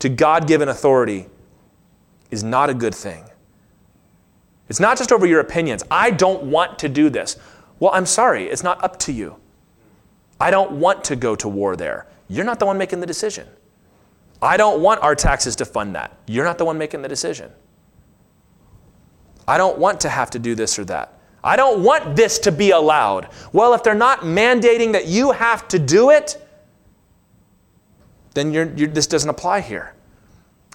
to God given authority is not a good thing. It's not just over your opinions. I don't want to do this. Well, I'm sorry, it's not up to you. I don't want to go to war there. You're not the one making the decision. I don't want our taxes to fund that. You're not the one making the decision. I don't want to have to do this or that. I don't want this to be allowed. Well, if they're not mandating that you have to do it, then you're, you're, this doesn't apply here.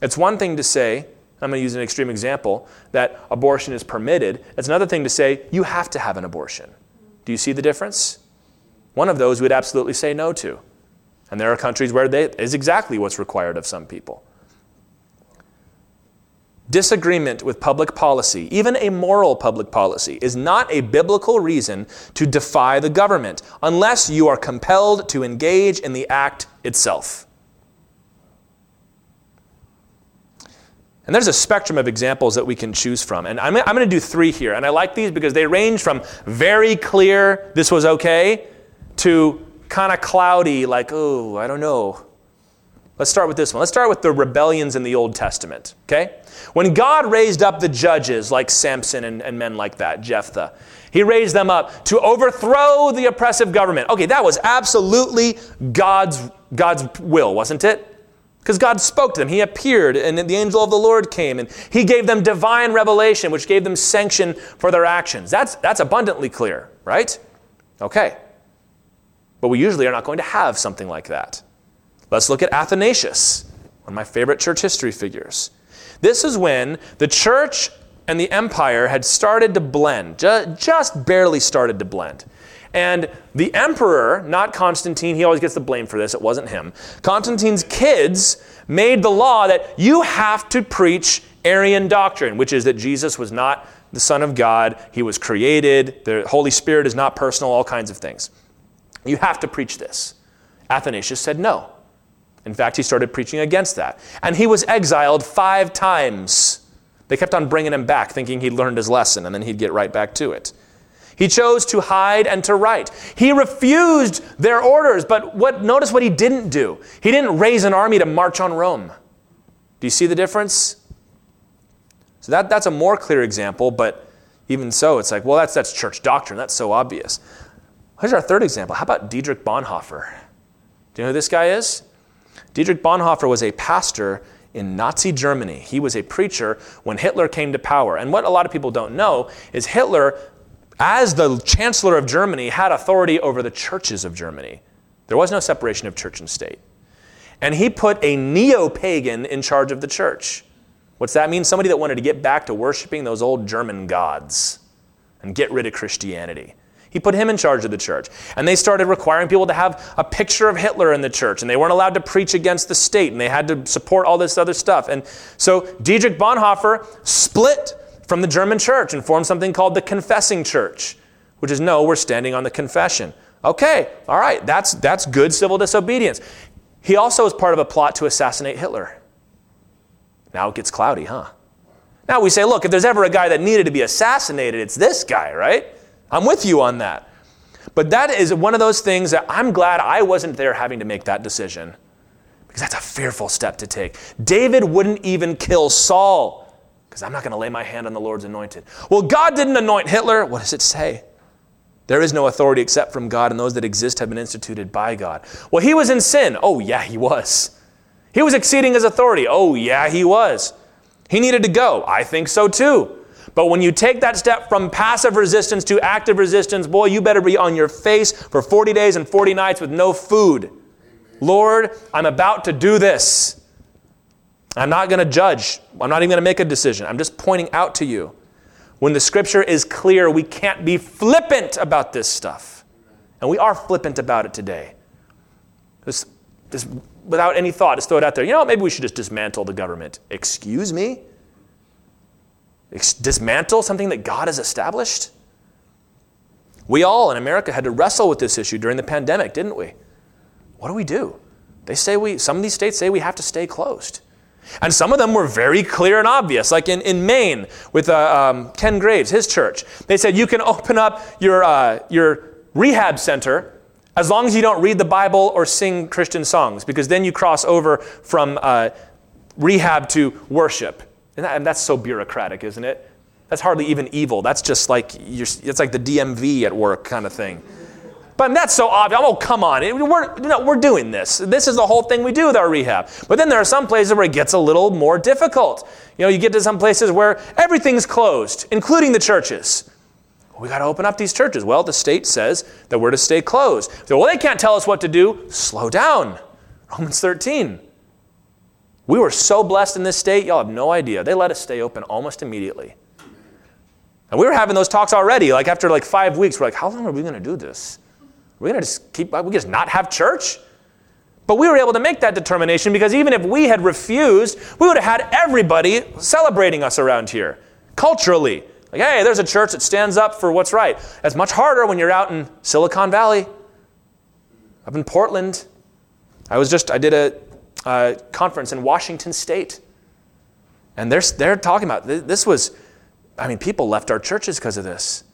It's one thing to say, I'm going to use an extreme example, that abortion is permitted. It's another thing to say you have to have an abortion. Do you see the difference? One of those we'd absolutely say no to. And there are countries where that is exactly what's required of some people. Disagreement with public policy, even a moral public policy, is not a biblical reason to defy the government unless you are compelled to engage in the act itself. And there's a spectrum of examples that we can choose from. And I'm, I'm going to do three here. And I like these because they range from very clear, this was okay, to kind of cloudy, like, oh, I don't know. Let's start with this one. Let's start with the rebellions in the Old Testament, okay? When God raised up the judges like Samson and, and men like that, Jephthah, he raised them up to overthrow the oppressive government. Okay, that was absolutely God's, God's will, wasn't it? Because God spoke to them. He appeared, and the angel of the Lord came, and He gave them divine revelation, which gave them sanction for their actions. That's, that's abundantly clear, right? Okay. But we usually are not going to have something like that. Let's look at Athanasius, one of my favorite church history figures. This is when the church and the empire had started to blend, just barely started to blend. And the emperor, not Constantine, he always gets the blame for this, it wasn't him. Constantine's kids made the law that you have to preach Arian doctrine, which is that Jesus was not the Son of God, he was created, the Holy Spirit is not personal, all kinds of things. You have to preach this. Athanasius said no. In fact, he started preaching against that. And he was exiled five times. They kept on bringing him back, thinking he'd learned his lesson, and then he'd get right back to it. He chose to hide and to write. He refused their orders, but what, notice what he didn't do. He didn't raise an army to march on Rome. Do you see the difference? So that, that's a more clear example, but even so, it's like, well, that's, that's church doctrine. That's so obvious. Here's our third example. How about Dietrich Bonhoeffer? Do you know who this guy is? Dietrich Bonhoeffer was a pastor in Nazi Germany. He was a preacher when Hitler came to power. And what a lot of people don't know is Hitler as the Chancellor of Germany, had authority over the churches of Germany. There was no separation of church and state. And he put a neo pagan in charge of the church. What's that mean? Somebody that wanted to get back to worshiping those old German gods and get rid of Christianity. He put him in charge of the church. And they started requiring people to have a picture of Hitler in the church. And they weren't allowed to preach against the state. And they had to support all this other stuff. And so Dietrich Bonhoeffer split from the German church and formed something called the Confessing Church, which is no, we're standing on the confession. Okay, all right, that's, that's good civil disobedience. He also was part of a plot to assassinate Hitler. Now it gets cloudy, huh? Now we say, look, if there's ever a guy that needed to be assassinated, it's this guy, right? I'm with you on that. But that is one of those things that I'm glad I wasn't there having to make that decision. Because that's a fearful step to take. David wouldn't even kill Saul because I'm not going to lay my hand on the Lord's anointed. Well, God didn't anoint Hitler. What does it say? There is no authority except from God, and those that exist have been instituted by God. Well, he was in sin. Oh, yeah, he was. He was exceeding his authority. Oh, yeah, he was. He needed to go. I think so too. But when you take that step from passive resistance to active resistance, boy, you better be on your face for 40 days and 40 nights with no food. Lord, I'm about to do this. I'm not going to judge. I'm not even going to make a decision. I'm just pointing out to you. When the scripture is clear, we can't be flippant about this stuff. And we are flippant about it today. Just, just without any thought, just throw it out there. You know, maybe we should just dismantle the government. Excuse me? Dismantle something that God has established? We all in America had to wrestle with this issue during the pandemic, didn't we? What do we do? They say we, some of these states say we have to stay closed. And some of them were very clear and obvious, like in, in Maine with uh, um, Ken Graves, his church. They said you can open up your, uh, your rehab center as long as you don't read the Bible or sing Christian songs, because then you cross over from uh, rehab to worship. And, that, and, that's so bureaucratic, isn't it? That's hardly even evil. That's just like, it's like the DMV at work kind of thing. But that's so obvious. Oh, come on. We're, know, we're doing this. This is the whole thing we do with our rehab. But then there are some places where it gets a little more difficult. You know, you get to some places where everything's closed, including the churches. We got to open up these churches. Well, the state says that we're to stay closed. So, well, they can't tell us what to do. Slow down. Romans 13. We were so blessed in this state, y'all have no idea. They let us stay open almost immediately. And we were having those talks already. Like after like five weeks, we're like, how long are we going to do this? We're going to just keep, we just not have church? But we were able to make that determination because even if we had refused, we would have had everybody celebrating us around here culturally. Like, hey, there's a church that stands up for what's right. It's much harder when you're out in Silicon Valley, up in Portland. I was just, I did a, a conference in Washington State. And they're, they're talking about this was, I mean, people left our churches because of this.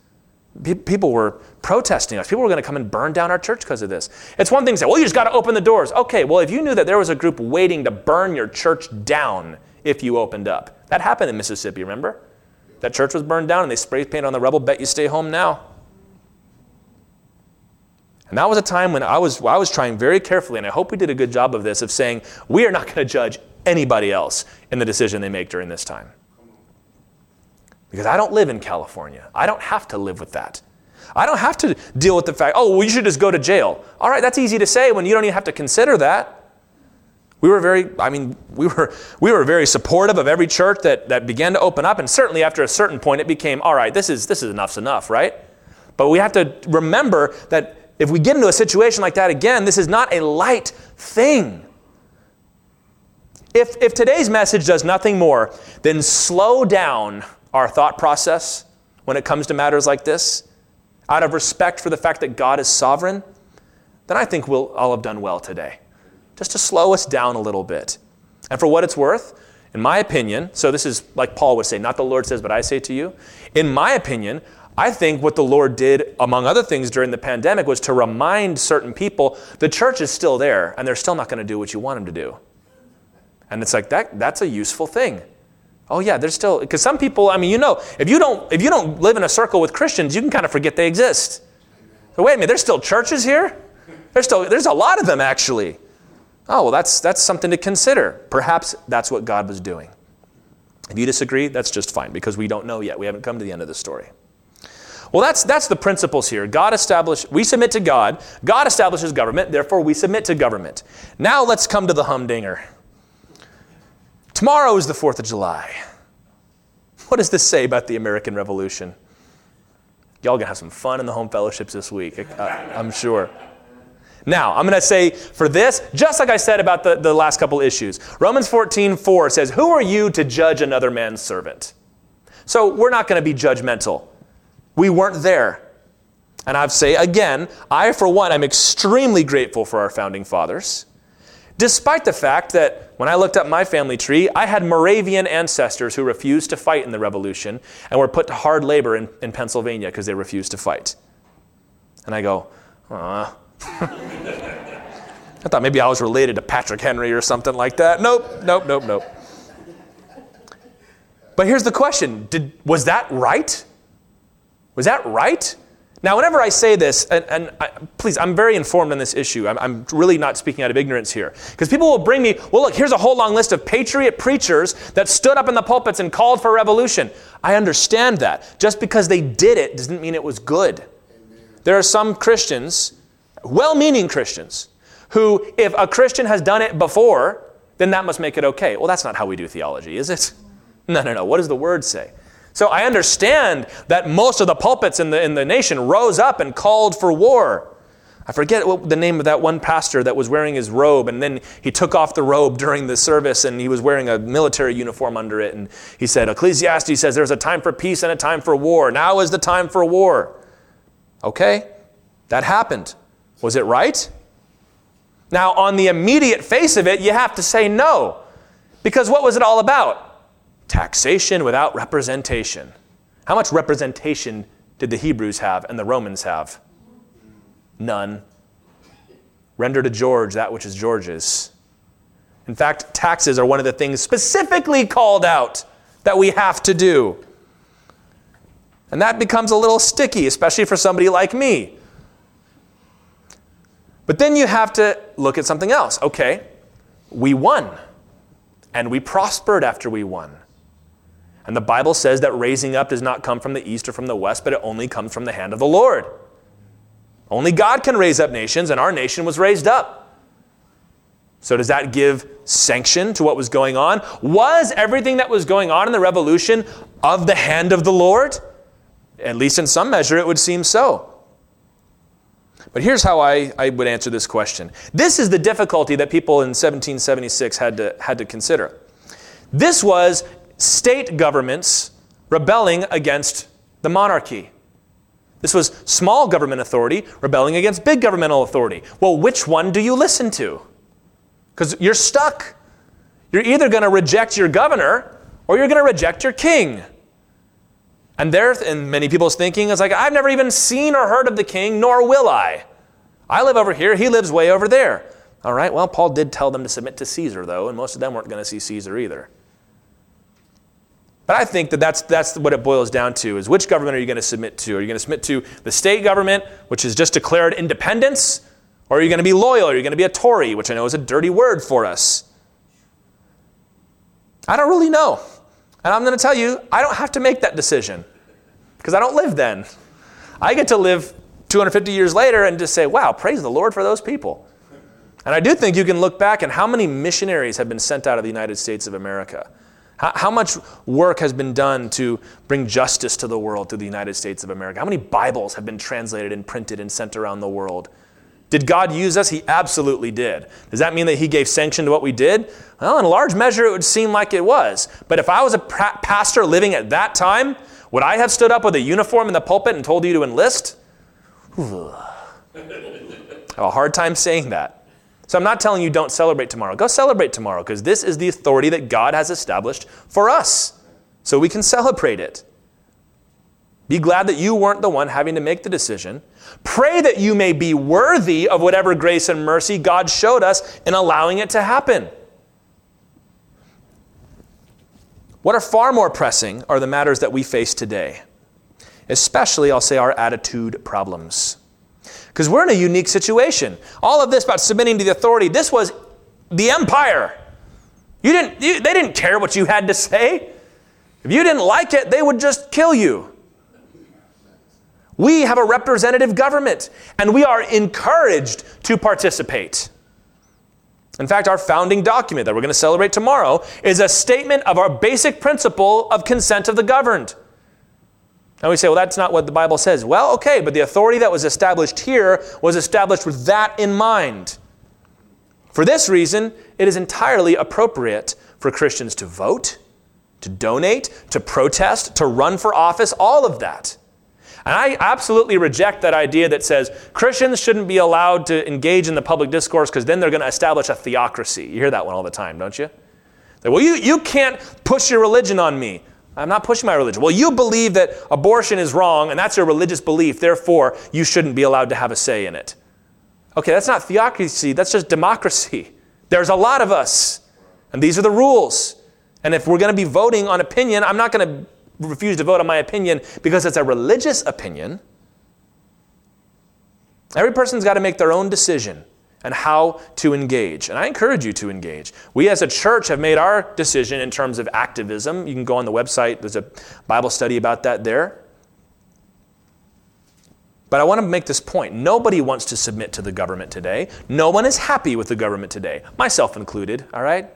People were protesting us. People were going to come and burn down our church because of this. It's one thing to say, well, you just got to open the doors. Okay, well, if you knew that there was a group waiting to burn your church down if you opened up, that happened in Mississippi, remember? That church was burned down and they spray painted on the rebel, bet you stay home now. And that was a time when I was, I was trying very carefully, and I hope we did a good job of this, of saying, we are not going to judge anybody else in the decision they make during this time. Because I don't live in California. I don't have to live with that. I don't have to deal with the fact, oh, well, you should just go to jail. All right, that's easy to say when you don't even have to consider that. We were very, I mean, we were, we were very supportive of every church that, that began to open up, and certainly after a certain point, it became, all right, this is, this is enough's enough, right? But we have to remember that if we get into a situation like that again, this is not a light thing. If, if today's message does nothing more than slow down our thought process when it comes to matters like this, out of respect for the fact that God is sovereign, then I think we'll all have done well today. Just to slow us down a little bit. And for what it's worth, in my opinion, so this is like Paul would say, not the Lord says, but I say to you. In my opinion, I think what the Lord did, among other things, during the pandemic was to remind certain people the church is still there and they're still not going to do what you want them to do. And it's like that, that's a useful thing. Oh yeah, there's still because some people, I mean, you know, if you don't if you don't live in a circle with Christians, you can kind of forget they exist. So wait a minute, there's still churches here? There's still there's a lot of them actually. Oh, well that's that's something to consider. Perhaps that's what God was doing. If you disagree, that's just fine because we don't know yet. We haven't come to the end of the story. Well, that's, that's the principles here. God established, we submit to God. God establishes government, therefore we submit to government. Now let's come to the humdinger. Tomorrow is the 4th of July. What does this say about the American Revolution? Y'all gonna have some fun in the home fellowships this week, I, am sure. Now, I'm gonna say for this, just like I said about the, the last couple issues, Romans 14, 4 says, Who are you to judge another man's servant? So we're not gonna be judgmental. We weren't there. And I say again, I, for one, I'm extremely grateful for our founding fathers. Despite the fact that when I looked up my family tree, I had Moravian ancestors who refused to fight in the revolution and were put to hard labor in, in Pennsylvania because they refused to fight. And I go, uh. I thought maybe I was related to Patrick Henry or something like that. Nope, nope, nope, nope. But here's the question Did, Was that right? Was that right? Now, whenever I say this, and, and I, please, I'm very informed on this issue. I'm, I'm really not speaking out of ignorance here. Because people will bring me, well, look, here's a whole long list of patriot preachers that stood up in the pulpits and called for revolution. I understand that. Just because they did it doesn't mean it was good. Amen. There are some Christians, well meaning Christians, who, if a Christian has done it before, then that must make it okay. Well, that's not how we do theology, is it? No, no, no. What does the word say? So I understand that most of the pulpits in the, in the nation rose up and called for war. I forget what the name of that one pastor that was wearing his robe, and then he took off the robe during the service and he was wearing a military uniform under it. And he said, Ecclesiastes says there's a time for peace and a time for war. Now is the time for war. Okay, that happened. Was it right? Now, on the immediate face of it, you have to say no. Because what was it all about? Taxation without representation. How much representation did the Hebrews have and the Romans have? None. Render to George that which is George's. In fact, taxes are one of the things specifically called out that we have to do. And that becomes a little sticky, especially for somebody like me. But then you have to look at something else. Okay, we won, and we prospered after we won. And the Bible says that raising up does not come from the east or from the west, but it only comes from the hand of the Lord. Only God can raise up nations, and our nation was raised up. So, does that give sanction to what was going on? Was everything that was going on in the revolution of the hand of the Lord? At least in some measure, it would seem so. But here's how I, I would answer this question. This is the difficulty that people in 1776 had to, had to consider. This was state governments rebelling against the monarchy. This was small government authority rebelling against big governmental authority. Well, which one do you listen to? Because you're stuck. You're either going to reject your governor or you're going to reject your king. And there, in many people's thinking, is like, I've never even seen or heard of the king, nor will I. I live over here, he lives way over there. All right, well, Paul did tell them to submit to Caesar, though, and most of them weren't going to see Caesar either. But I think that that's, that's what it boils down to is which government are you going to submit to? Are you going to submit to the state government, which has just declared independence? Or are you going to be loyal? Are you going to be a Tory, which I know is a dirty word for us? I don't really know. And I'm going to tell you, I don't have to make that decision because I don't live then. I get to live 250 years later and just say, wow, praise the Lord for those people. And I do think you can look back and how many missionaries have been sent out of the United States of America. How, much work has been done to bring justice to the world through the United States of America? How many Bibles have been translated and printed and sent around the world? Did God use us? He absolutely did. Does that mean that He gave sanction to what we did? Well, in large measure, it would seem like it was. But if I was a pastor living at that time, would I have stood up with a uniform in the pulpit and told you to enlist? I have a hard time saying that. So I'm not telling you don't celebrate tomorrow. Go celebrate tomorrow because this is the authority that God has established for us. So we can celebrate it. Be glad that you weren't the one having to make the decision. Pray that you may be worthy of whatever grace and mercy God showed us in allowing it to happen. What are far more pressing are the matters that we face today, especially, I'll say, our attitude problems. Because we're in a unique situation. All of this about submitting to the authority, this was the empire. You didn't, you, they didn't care what you had to say. If you didn't like it, they would just kill you. We have a representative government, and we are encouraged to participate. In fact, our founding document that we're going to celebrate tomorrow is a statement of our basic principle of consent of the governed. And we say, well, that's not what the Bible says. Well, okay, but the authority that was established here was established with that in mind. For this reason, it is entirely appropriate for Christians to vote, to donate, to protest, to run for office, all of that. And I absolutely reject that idea that says Christians shouldn't be allowed to engage in the public discourse because then they're going to establish a theocracy. You hear that one all the time, don't you? well, you, you can't push your religion on me. I'm not pushing my religion. Well, you believe that abortion is wrong, and that's your religious belief, therefore, you shouldn't be allowed to have a say in it. Okay, that's not theocracy, that's just democracy. There's a lot of us, and these are the rules. And if we're going to be voting on opinion, I'm not going to refuse to vote on my opinion because it's a religious opinion. Every person's got to make their own decision and how to engage. And I encourage you to engage. We as a church have made our decision in terms of activism. You can go on the website, there's a Bible study about that there. But I want to make this point. Nobody wants to submit to the government today. No one is happy with the government today, myself included, all right?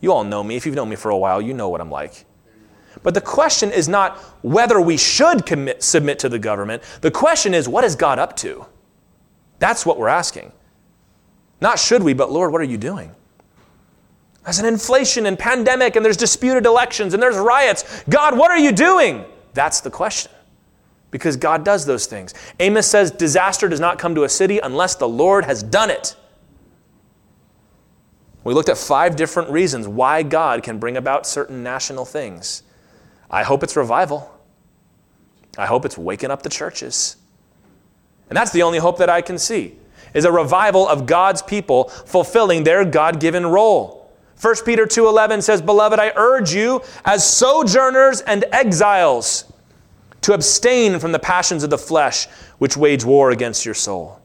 You all know me. If you've known me for a while, you know what I'm like. But the question is not whether we should commit, submit to the government. The question is, what is God up to? That's what we're asking. Not should we, but Lord, what are you doing? There's an inflation and pandemic, and there's disputed elections, and there's riots. God, what are you doing? That's the question. Because God does those things. Amos says disaster does not come to a city unless the Lord has done it. We looked at five different reasons why God can bring about certain national things. I hope it's revival. I hope it's waking up the churches. And that's the only hope that I can see is a revival of God's people fulfilling their God-given role. 1 Peter 2:11 says, "Beloved, I urge you as sojourners and exiles to abstain from the passions of the flesh which wage war against your soul."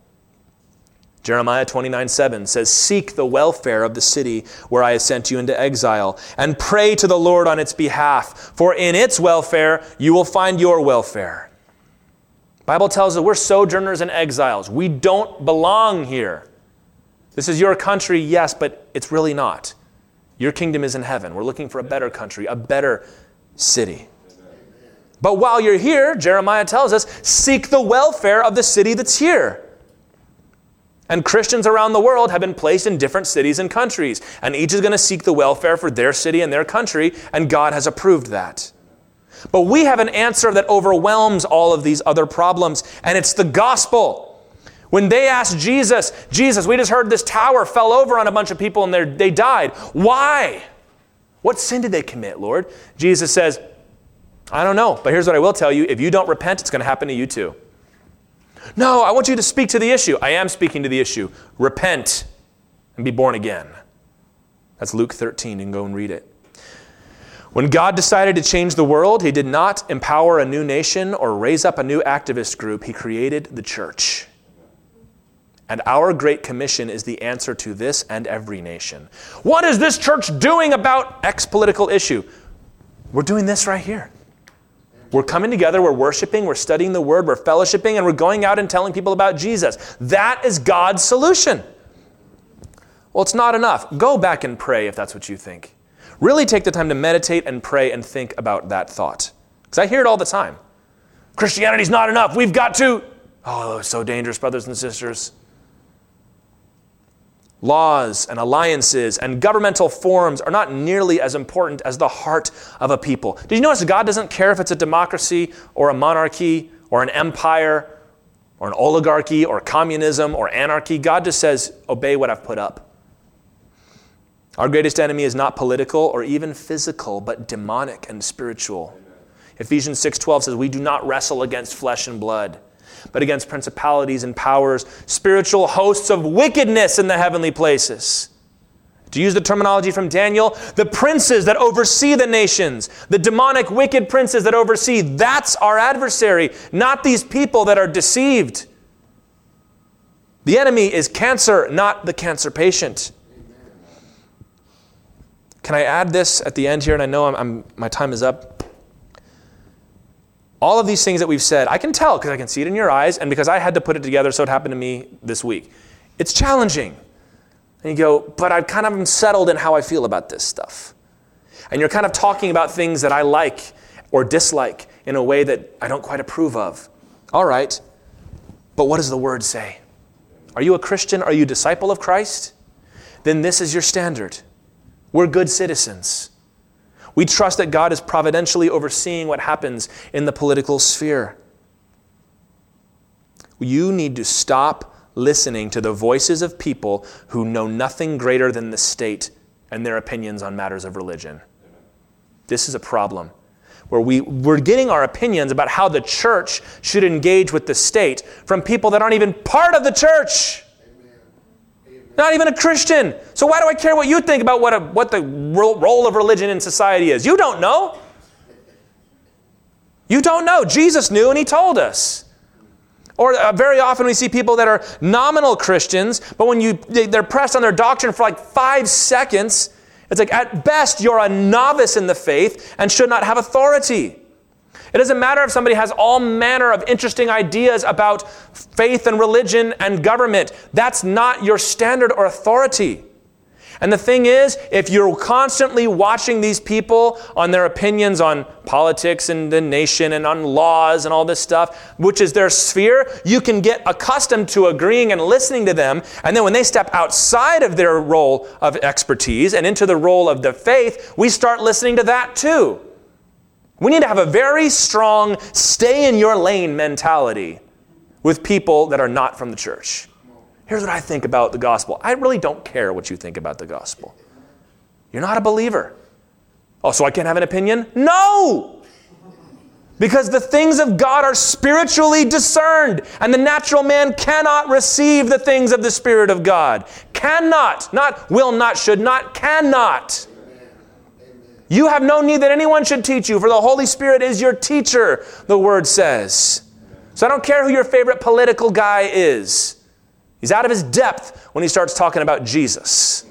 Jeremiah 29 7 says, Seek the welfare of the city where I have sent you into exile, and pray to the Lord on its behalf, for in its welfare you will find your welfare. Bible tells us we're sojourners and exiles. We don't belong here. This is your country, yes, but it's really not. Your kingdom is in heaven. We're looking for a better country, a better city. But while you're here, Jeremiah tells us, seek the welfare of the city that's here. And Christians around the world have been placed in different cities and countries, and each is going to seek the welfare for their city and their country, and God has approved that. But we have an answer that overwhelms all of these other problems, and it's the gospel. When they asked Jesus, Jesus, we just heard this tower fell over on a bunch of people and they died. Why? What sin did they commit, Lord? Jesus says, I don't know, but here's what I will tell you. If you don't repent, it's going to happen to you too. No, I want you to speak to the issue. I am speaking to the issue. Repent and be born again. That's Luke 13. You can go and read it. When God decided to change the world, He did not empower a new nation or raise up a new activist group. He created the church. And our Great Commission is the answer to this and every nation. What is this church doing about X political issue? We're doing this right here. We're coming together, we're worshiping, we're studying the word, we're fellowshipping, and we're going out and telling people about Jesus. That is God's solution. Well, it's not enough. Go back and pray if that's what you think. Really take the time to meditate and pray and think about that thought. Because I hear it all the time. Christianity's not enough. We've got to. Oh, so dangerous, brothers and sisters laws and alliances and governmental forms are not nearly as important as the heart of a people. Did you notice God doesn't care if it's a democracy or a monarchy or an empire or an oligarchy or communism or anarchy? God just says, obey what I've put up. Our greatest enemy is not political or even physical, but demonic and spiritual. Ephesians 6:12 says, "We do not wrestle against flesh and blood." but against principalities and powers, spiritual hosts of wickedness in the heavenly places. To use the terminology from Daniel, the princes that oversee the nations, the demonic, wicked princes that oversee, that's our adversary, not these people that are deceived. The enemy is cancer, not the cancer patient. Can I add this at the end here? And I know I'm, I'm, my time is up. All of these things that we've said, I can tell because I can see it in your eyes and because I had to put it together so it happened to me this week. It's challenging. And you go, but I've kind of settled in how I feel about this stuff. And you're kind of talking about things that I like or dislike in a way that I don't quite approve of. All right, but what does the word say? Are you a Christian? Are you a disciple of Christ? Then this is your standard. We're good citizens. We trust that God is providentially overseeing what happens in the political sphere. You need to stop listening to the voices of people who know nothing greater than the state and their opinions on matters of religion. This is a problem where we, we're getting our opinions about how the church should engage with the state from people that aren't even part of the church. Not even a Christian. So why do I care what you think about what, a, what the role of religion in society is? You don't know. You don't know. Jesus knew and he told us. Or uh, very often we see people that are nominal Christians, but when you they, they're pressed on their doctrine for like five seconds, it's like at best you're a novice in the faith and should not have authority. It doesn't matter if somebody has all manner of interesting ideas about faith and religion and government. That's not your standard or authority. And the thing is, if you're constantly watching these people on their opinions on politics and the nation and on laws and all this stuff, which is their sphere, you can get accustomed to agreeing and listening to them. And then when they step outside of their role of expertise and into the role of the faith, we start listening to that too. We need to have a very strong stay in your lane mentality with people that are not from the church. Here's what I think about the gospel. I really don't care what you think about the gospel. You're not a believer. Oh, so I can't have an opinion? No! Because the things of God are spiritually discerned, and the natural man cannot receive the things of the Spirit of God. Cannot. Not will not, should not, cannot. You have no need that anyone should teach you, for the Holy Spirit is your teacher, the word says. So I don't care who your favorite political guy is. He's out of his depth when he starts talking about Jesus.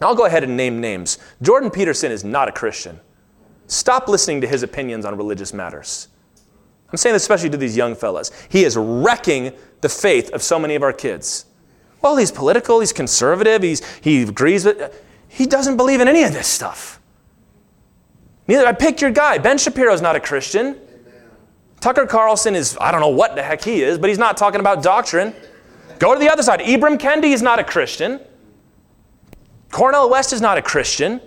I'll go ahead and name names. Jordan Peterson is not a Christian. Stop listening to his opinions on religious matters. I'm saying this especially to these young fellas. He is wrecking the faith of so many of our kids. Well, he's political, he's conservative, he's, he agrees with. He doesn't believe in any of this stuff. Neither. I picked your guy. Ben Shapiro's not a Christian. Amen. Tucker Carlson is, I don't know what the heck he is, but he's not talking about doctrine. Go to the other side. Ibram Kendi is not a Christian. Cornel West is not a Christian.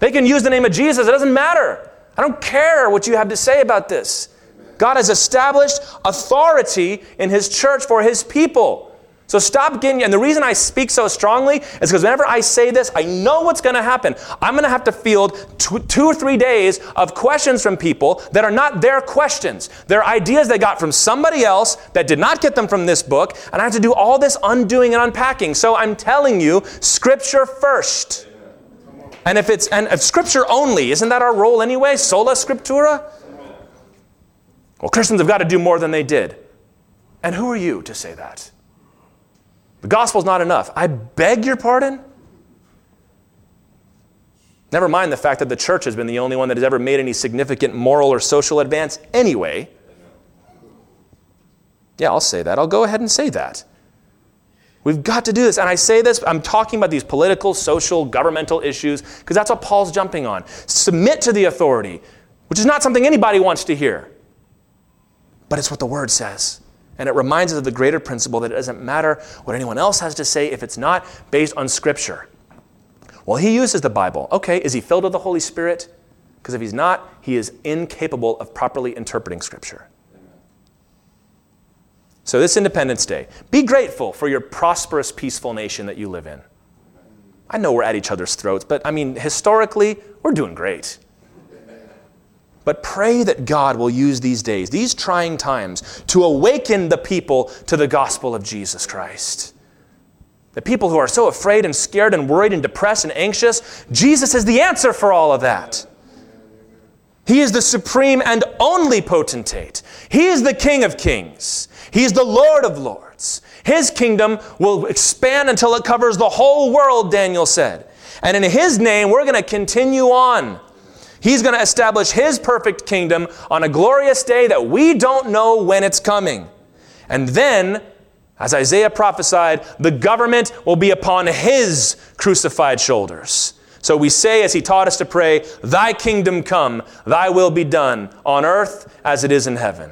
They can use the name of Jesus, it doesn't matter. I don't care what you have to say about this. God has established authority in His church for His people. So stop getting, and the reason I speak so strongly is because whenever I say this, I know what's going to happen. I'm going to have to field two, two, or three days of questions from people that are not their questions. They're ideas they got from somebody else that did not get them from this book, and I have to do all this undoing and unpacking. So I'm telling you, Scripture first. And if it's and if Scripture only, isn't that our role anyway? Sola Scriptura. Well, Christians have got to do more than they did. And who are you to say that? The gospel's not enough. I beg your pardon? Never mind the fact that the church has been the only one that has ever made any significant moral or social advance anyway. Yeah, I'll say that. I'll go ahead and say that. We've got to do this. And I say this, I'm talking about these political, social, governmental issues, because that's what Paul's jumping on. Submit to the authority, which is not something anybody wants to hear, but it's what the word says. And it reminds us of the greater principle that it doesn't matter what anyone else has to say if it's not based on Scripture. Well, he uses the Bible. Okay, is he filled with the Holy Spirit? Because if he's not, he is incapable of properly interpreting Scripture. So, this Independence Day, be grateful for your prosperous, peaceful nation that you live in. I know we're at each other's throats, but I mean, historically, we're doing great. But pray that God will use these days, these trying times, to awaken the people to the gospel of Jesus Christ. The people who are so afraid and scared and worried and depressed and anxious, Jesus is the answer for all of that. He is the supreme and only potentate. He is the King of kings. He is the Lord of lords. His kingdom will expand until it covers the whole world, Daniel said. And in His name, we're going to continue on He's going to establish His perfect kingdom on a glorious day that we don't know when it's coming. And then, as Isaiah prophesied, the government will be upon His crucified shoulders. So we say, as He taught us to pray, Thy kingdom come, Thy will be done, on earth as it is in heaven.